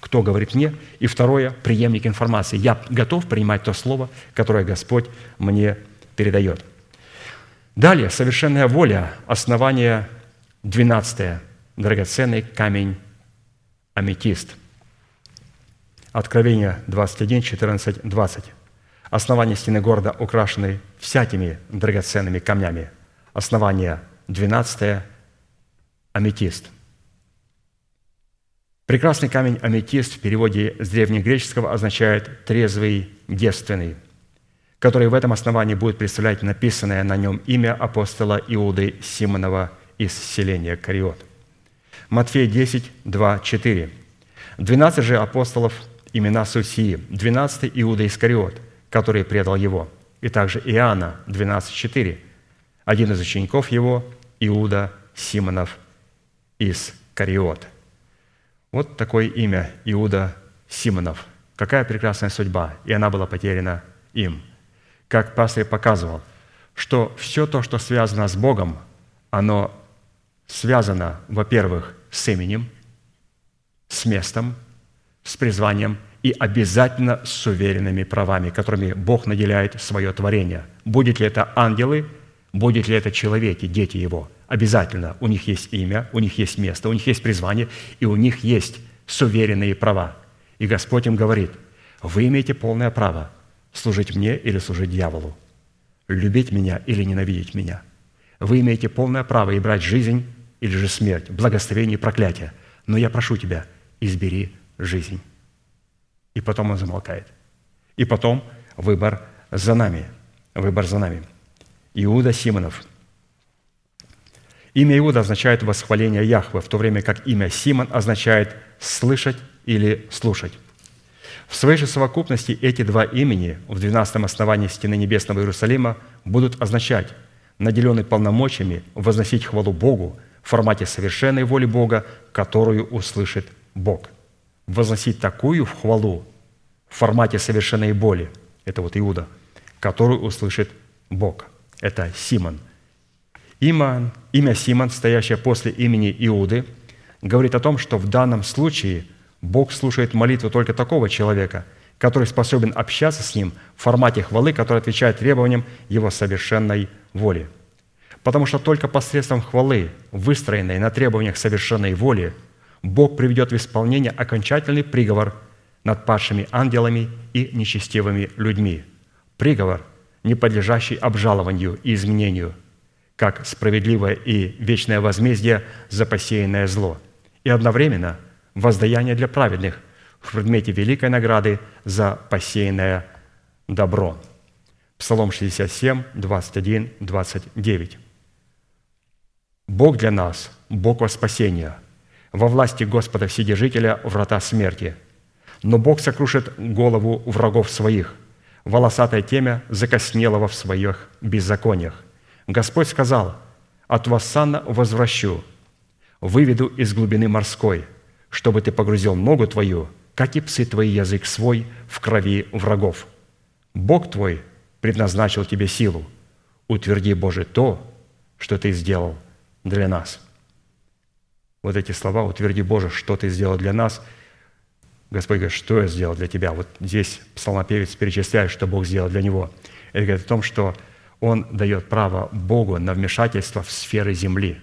кто говорит мне, и второе – преемник информации. Я готов принимать то слово, которое Господь мне передает. Далее, совершенная воля, основание 12 драгоценный камень аметист. Откровение 21, 14, 20. Основание стены города украшены всякими драгоценными камнями. Основание 12 аметист. Прекрасный камень аметист в переводе с древнегреческого означает «трезвый, девственный», который в этом основании будет представлять написанное на нем имя апостола Иуды Симонова из селения Кариот. Матфея 10, 2, 4. «Двенадцать же апостолов имена Сусии, двенадцатый Иуда Искариот, который предал его, и также Иоанна, 12, 4. Один из учеников его, Иуда Симонов из Кариот». Вот такое имя Иуда Симонов. Какая прекрасная судьба, и она была потеряна им. Как пастор показывал, что все то, что связано с Богом, оно связано, во-первых, с именем, с местом, с призванием и обязательно с уверенными правами, которыми Бог наделяет свое творение. Будет ли это ангелы, будет ли это человеки, дети Его. Обязательно у них есть имя, у них есть место, у них есть призвание, и у них есть суверенные права. И Господь им говорит, вы имеете полное право служить мне или служить дьяволу, любить меня или ненавидеть меня. Вы имеете полное право и брать жизнь или же смерть, благословение и проклятие. Но я прошу тебя, избери жизнь. И потом он замолкает. И потом выбор за нами. Выбор за нами. Иуда Симонов. Имя Иуда означает восхваление Яхвы, в то время как имя Симон означает слышать или слушать. В своей же совокупности эти два имени в 12 основании стены Небесного Иерусалима будут означать наделенный полномочиями возносить хвалу Богу – в формате совершенной воли Бога, которую услышит Бог. Возносить такую хвалу в формате совершенной боли, это вот Иуда, которую услышит Бог. Это Симон. Имя, имя Симон, стоящее после имени Иуды, говорит о том, что в данном случае Бог слушает молитву только такого человека, который способен общаться с Ним в формате хвалы, который отвечает требованиям Его совершенной воли – Потому что только посредством хвалы, выстроенной на требованиях совершенной воли, Бог приведет в исполнение окончательный приговор над падшими ангелами и нечестивыми людьми. Приговор, не подлежащий обжалованию и изменению, как справедливое и вечное возмездие за посеянное зло, и одновременно воздаяние для праведных в предмете великой награды за посеянное добро. Псалом 67, 21, 29. Бог для нас, Бог во спасение, во власти Господа Вседержителя врата смерти. Но Бог сокрушит голову врагов своих, волосатое темя закоснелого в своих беззакониях. Господь сказал, «От Вассана возвращу, выведу из глубины морской, чтобы ты погрузил ногу твою, как и псы твои язык свой, в крови врагов. Бог твой предназначил тебе силу. Утверди, Боже, то, что ты сделал – для нас. Вот эти слова «Утверди, Боже, что Ты сделал для нас», Господь говорит, что я сделал для тебя? Вот здесь псалмопевец перечисляет, что Бог сделал для него. Это говорит о том, что он дает право Богу на вмешательство в сферы земли.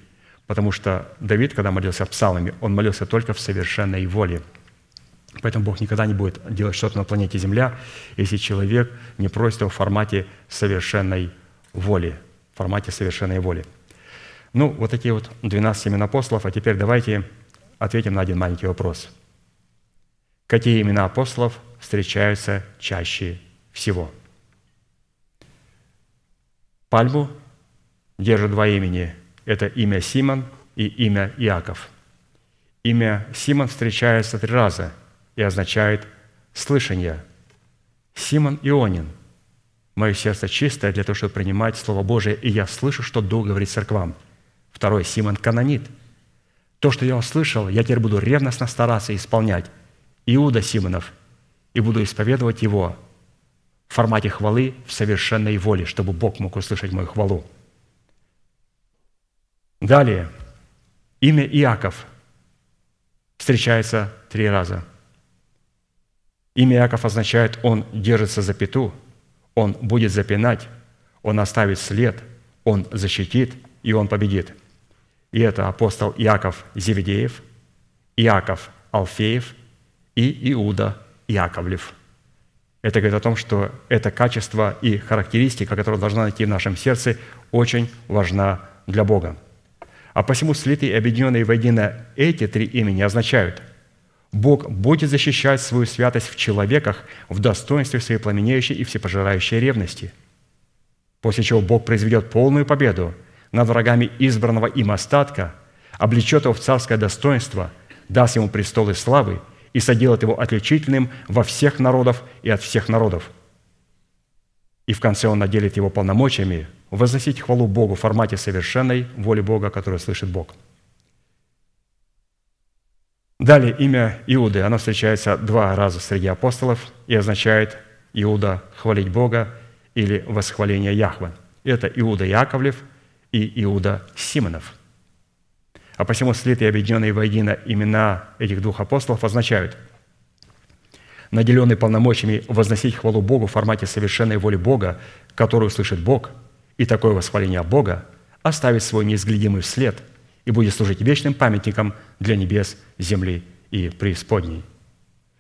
Потому что Давид, когда молился псалмами, он молился только в совершенной воле. Поэтому Бог никогда не будет делать что-то на планете Земля, если человек не просит его в формате совершенной воли. В формате совершенной воли. Ну, вот такие вот 12 имен апостолов. А теперь давайте ответим на один маленький вопрос. Какие имена апостолов встречаются чаще всего? Пальму держит два имени. Это имя Симон и имя Иаков. Имя Симон встречается три раза и означает «слышание». Симон Ионин. Мое сердце чистое для того, чтобы принимать Слово Божие, и я слышу, что Дух говорит церквам – Второй – Симон Канонит. То, что я услышал, я теперь буду ревностно стараться исполнять. Иуда Симонов. И буду исповедовать его в формате хвалы в совершенной воле, чтобы Бог мог услышать мою хвалу. Далее. Имя Иаков встречается три раза. Имя Иаков означает «он держится за пету», «он будет запинать», «он оставит след», «он защитит» и «он победит». И это апостол Иаков Зеведеев, Иаков Алфеев и Иуда Яковлев. Это говорит о том, что это качество и характеристика, которая должна найти в нашем сердце, очень важна для Бога. А посему слитые и объединенные воедино эти три имени означают Бог будет защищать свою святость в человеках в достоинстве своей пламенеющей и всепожирающей ревности. После чего Бог произведет полную победу над врагами избранного им остатка, облечет его в царское достоинство, даст ему престолы славы и соделает его отличительным во всех народов и от всех народов. И в конце он наделит его полномочиями возносить хвалу Богу в формате совершенной воли Бога, которую слышит Бог. Далее имя Иуды, оно встречается два раза среди апостолов и означает Иуда – хвалить Бога или восхваление Яхве. Это Иуда Яковлев и Иуда Симонов. А посему слитые объединенные воедино имена этих двух апостолов означают наделенный полномочиями возносить хвалу Богу в формате совершенной воли Бога, которую слышит Бог, и такое восхваление Бога оставит свой неизглядимый след и будет служить вечным памятником для небес, земли и преисподней.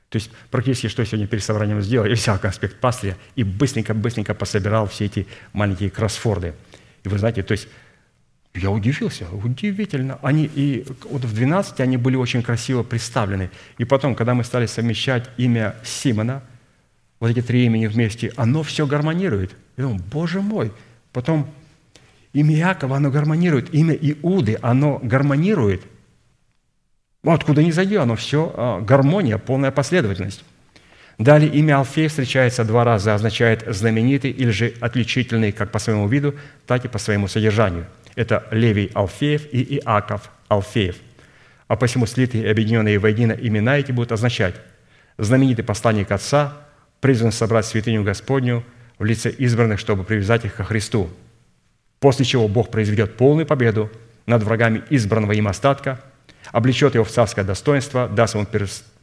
То есть практически, что я сегодня перед собранием сделал, я взял конспект пастыря и быстренько-быстренько пособирал все эти маленькие кроссфорды. И вы знаете, то есть я удивился, удивительно. Они и вот в 12 они были очень красиво представлены. И потом, когда мы стали совмещать имя Симона, вот эти три имени вместе, оно все гармонирует. Я думаю, боже мой. Потом имя Якова, оно гармонирует. Имя Иуды, оно гармонирует. Ну, откуда ни зайди, оно все а, гармония, полная последовательность. Далее имя Алфей встречается два раза, означает знаменитый или же отличительный как по своему виду, так и по своему содержанию – это Левий Алфеев и Иаков Алфеев. А посему слитые и объединенные воедино имена эти будут означать знаменитый посланник Отца, призван собрать святыню Господню в лице избранных, чтобы привязать их ко Христу. После чего Бог произведет полную победу над врагами избранного им остатка, облечет его в царское достоинство, даст ему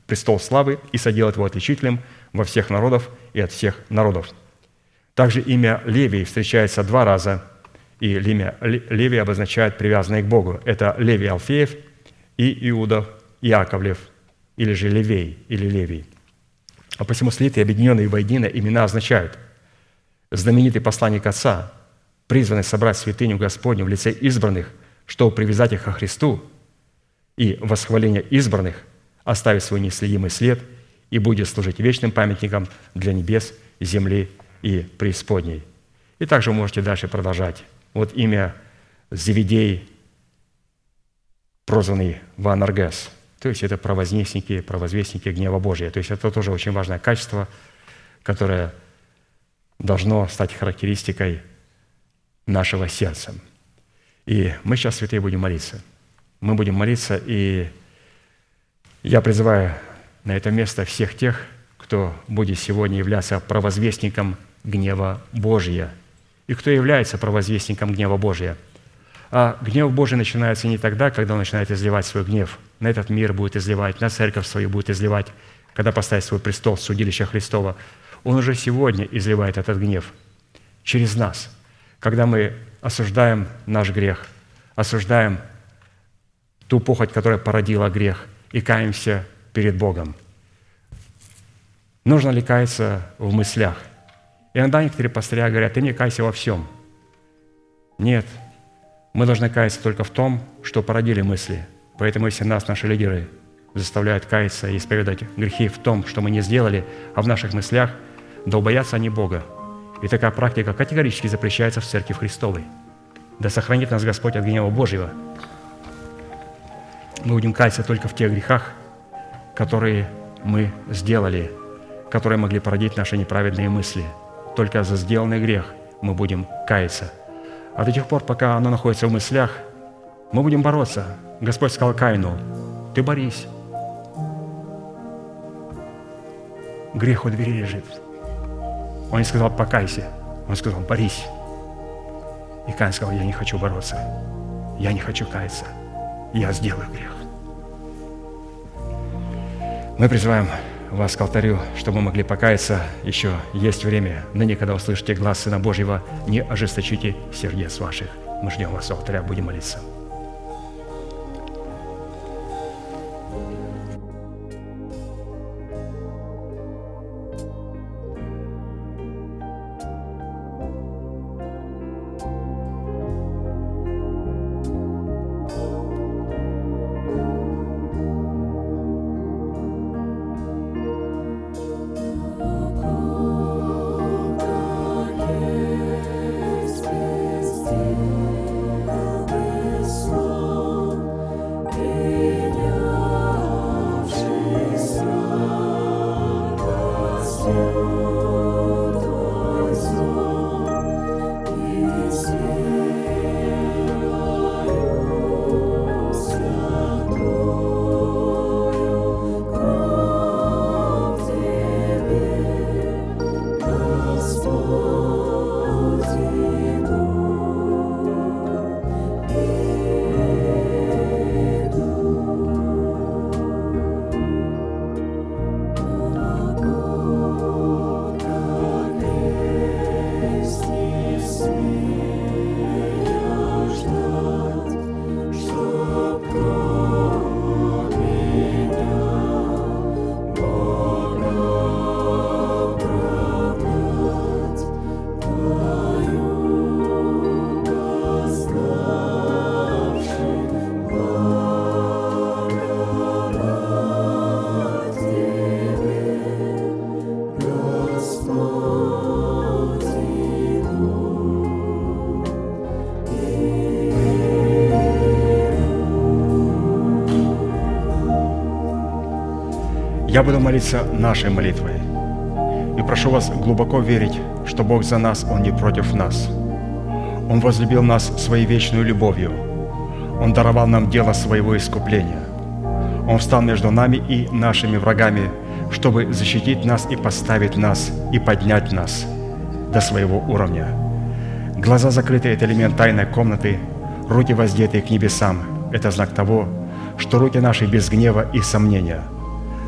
престол славы и соделает его отличительным во всех народов и от всех народов. Также имя Левий встречается два раза – и имя Левий обозначает привязанный к Богу. Это Левий Алфеев и Иуда Яковлев, или же Левей, или Левий. А посему слитые, объединенные воедино имена означают знаменитый посланник Отца, призванный собрать святыню Господню в лице избранных, чтобы привязать их ко Христу, и восхваление избранных оставить свой неследимый след и будет служить вечным памятником для небес, земли и преисподней. И также вы можете дальше продолжать вот имя Зеведей, прозванный Ванаргес. То есть это провознесники, провозвестники гнева Божия. То есть это тоже очень важное качество, которое должно стать характеристикой нашего сердца. И мы сейчас, святые, будем молиться. Мы будем молиться, и я призываю на это место всех тех, кто будет сегодня являться провозвестником гнева Божия – и кто является провозвестником гнева Божия. А гнев Божий начинается не тогда, когда он начинает изливать свой гнев. На этот мир будет изливать, на церковь свою будет изливать, когда поставит свой престол, судилище Христова. Он уже сегодня изливает этот гнев через нас, когда мы осуждаем наш грех, осуждаем ту похоть, которая породила грех, и каемся перед Богом. Нужно ли каяться в мыслях – Иногда некоторые пастыря говорят, ты не кайся во всем. Нет, мы должны каяться только в том, что породили мысли. Поэтому если нас наши лидеры заставляют каяться и исповедать грехи в том, что мы не сделали, а в наших мыслях, да убоятся они Бога. И такая практика категорически запрещается в Церкви Христовой. Да сохранит нас Господь от гнева Божьего. Мы будем каяться только в тех грехах, которые мы сделали, которые могли породить наши неправедные мысли – только за сделанный грех мы будем каяться. А до тех пор, пока оно находится в мыслях, мы будем бороться. Господь сказал Каину, ты борись. Грех у двери лежит. Он не сказал, покайся. Он сказал, борись. И Каин сказал, я не хочу бороться. Я не хочу каяться. Я сделаю грех. Мы призываем вас к алтарю, чтобы мы могли покаяться. Еще есть время. Ныне, когда услышите глаз Сына Божьего, не ожесточите сердец ваших. Мы ждем вас у алтаря, будем молиться. Я буду молиться нашей молитвой. И прошу вас глубоко верить, что Бог за нас, Он не против нас. Он возлюбил нас своей вечной любовью. Он даровал нам дело своего искупления. Он встал между нами и нашими врагами, чтобы защитить нас и поставить нас, и поднять нас до своего уровня. Глаза закрыты – это элемент тайной комнаты, руки воздетые к небесам – это знак того, что руки наши без гнева и сомнения –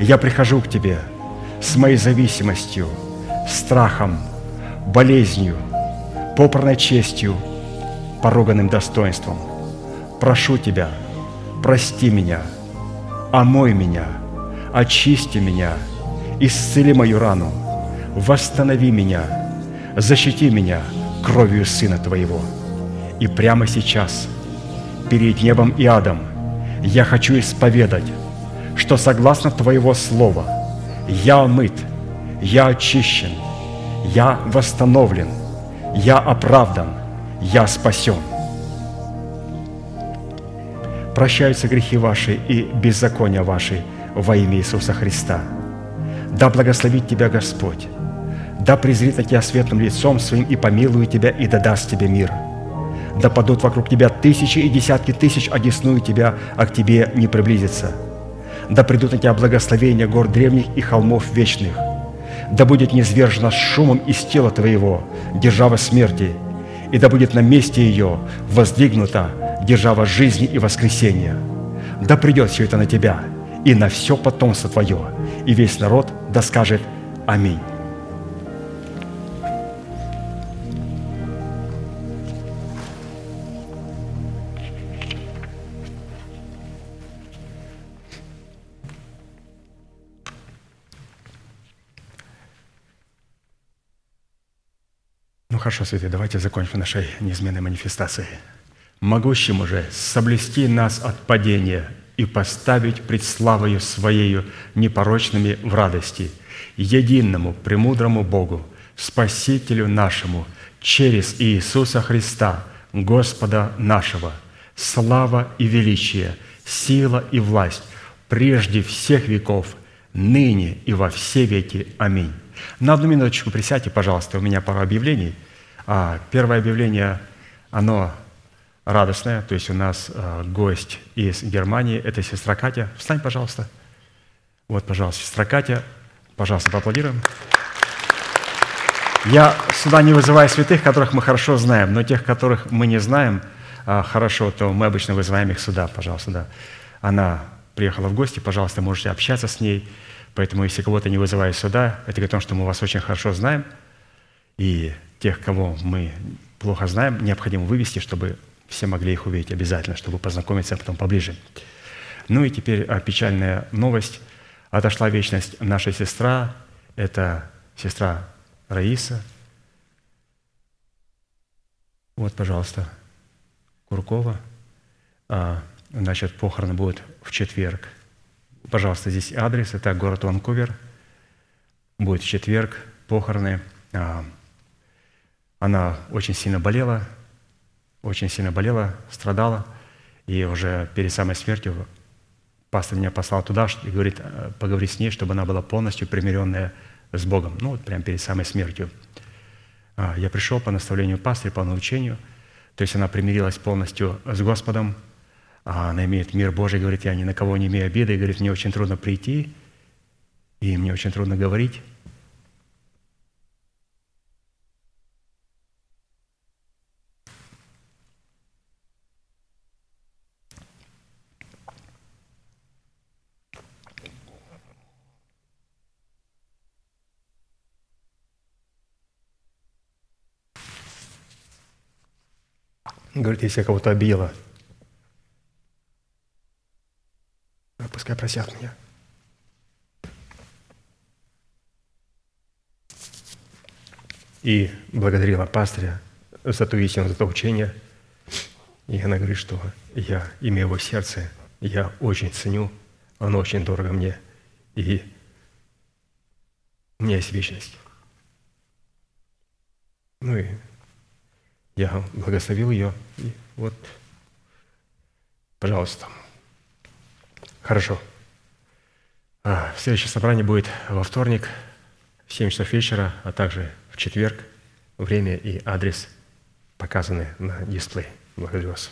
Я прихожу к Тебе с моей зависимостью, страхом, болезнью, попранной честью, поруганным достоинством. Прошу Тебя, прости меня, омой меня, очисти меня, исцели мою рану, восстанови меня, защити меня кровью Сына Твоего. И прямо сейчас, перед небом и адом, я хочу исповедать, что согласно Твоего Слова я омыт, я очищен, я восстановлен, я оправдан, я спасен. Прощаются грехи ваши и беззакония ваши во имя Иисуса Христа. Да благословит тебя Господь, да презрит на тебя светлым лицом своим и помилует тебя и да даст тебе мир. Да падут вокруг тебя тысячи и десятки тысяч, одесную тебя, а к тебе не приблизится – да придут на тебя благословения гор древних и холмов вечных. Да будет низвержена шумом из тела твоего держава смерти, и да будет на месте ее воздвигнута держава жизни и воскресения. Да придет все это на тебя и на все потомство твое, и весь народ да скажет Аминь. Хорошо, святые, давайте закончим нашей неизменной манифестацией. Могущему же соблюсти нас от падения и поставить пред славою Своею непорочными в радости, единому, премудрому Богу, Спасителю нашему, через Иисуса Христа, Господа нашего, слава и величие, сила и власть прежде всех веков, ныне и во все веки. Аминь. На одну минуточку присядьте, пожалуйста, у меня пара объявлений. А, Первое объявление, оно радостное, то есть у нас а, гость из Германии, это сестра Катя. Встань, пожалуйста. Вот, пожалуйста, сестра Катя. Пожалуйста, поаплодируем. Я сюда не вызываю святых, которых мы хорошо знаем, но тех, которых мы не знаем а, хорошо, то мы обычно вызываем их сюда, пожалуйста, да. Она приехала в гости, пожалуйста, можете общаться с ней. Поэтому, если кого-то не вызываю сюда, это говорит о том, что мы вас очень хорошо знаем, и тех, кого мы плохо знаем, необходимо вывести, чтобы все могли их увидеть обязательно, чтобы познакомиться потом поближе. Ну и теперь а, печальная новость. Отошла вечность наша сестра, это сестра Раиса. Вот, пожалуйста, Куркова. А, Значит, похороны будут в четверг. Пожалуйста, здесь адрес. Это город Ванкувер. Будет в четверг похороны. Она очень сильно болела, очень сильно болела, страдала. И уже перед самой смертью пастор меня послал туда и говорит, «Э, поговори с ней, чтобы она была полностью примиренная с Богом. Ну, вот прямо перед самой смертью. А, Я пришел по наставлению пастыря, по научению. То есть она примирилась полностью с Господом, а она имеет мир Божий, говорит, я ни на кого не имею обиды, и говорит, мне очень трудно прийти, и мне очень трудно говорить. Говорит, если я кого-то обидела, пускай просят меня. И благодарила пастыря за ту истину, за то учение. И она говорит, что я имею его сердце, я очень ценю, оно очень дорого мне, и у меня есть вечность. Ну и я благословил ее, и вот, пожалуйста. Хорошо. А, Следующее собрание будет во вторник в 7 часов вечера, а также в четверг. Время и адрес показаны на дисплее. Благодарю вас.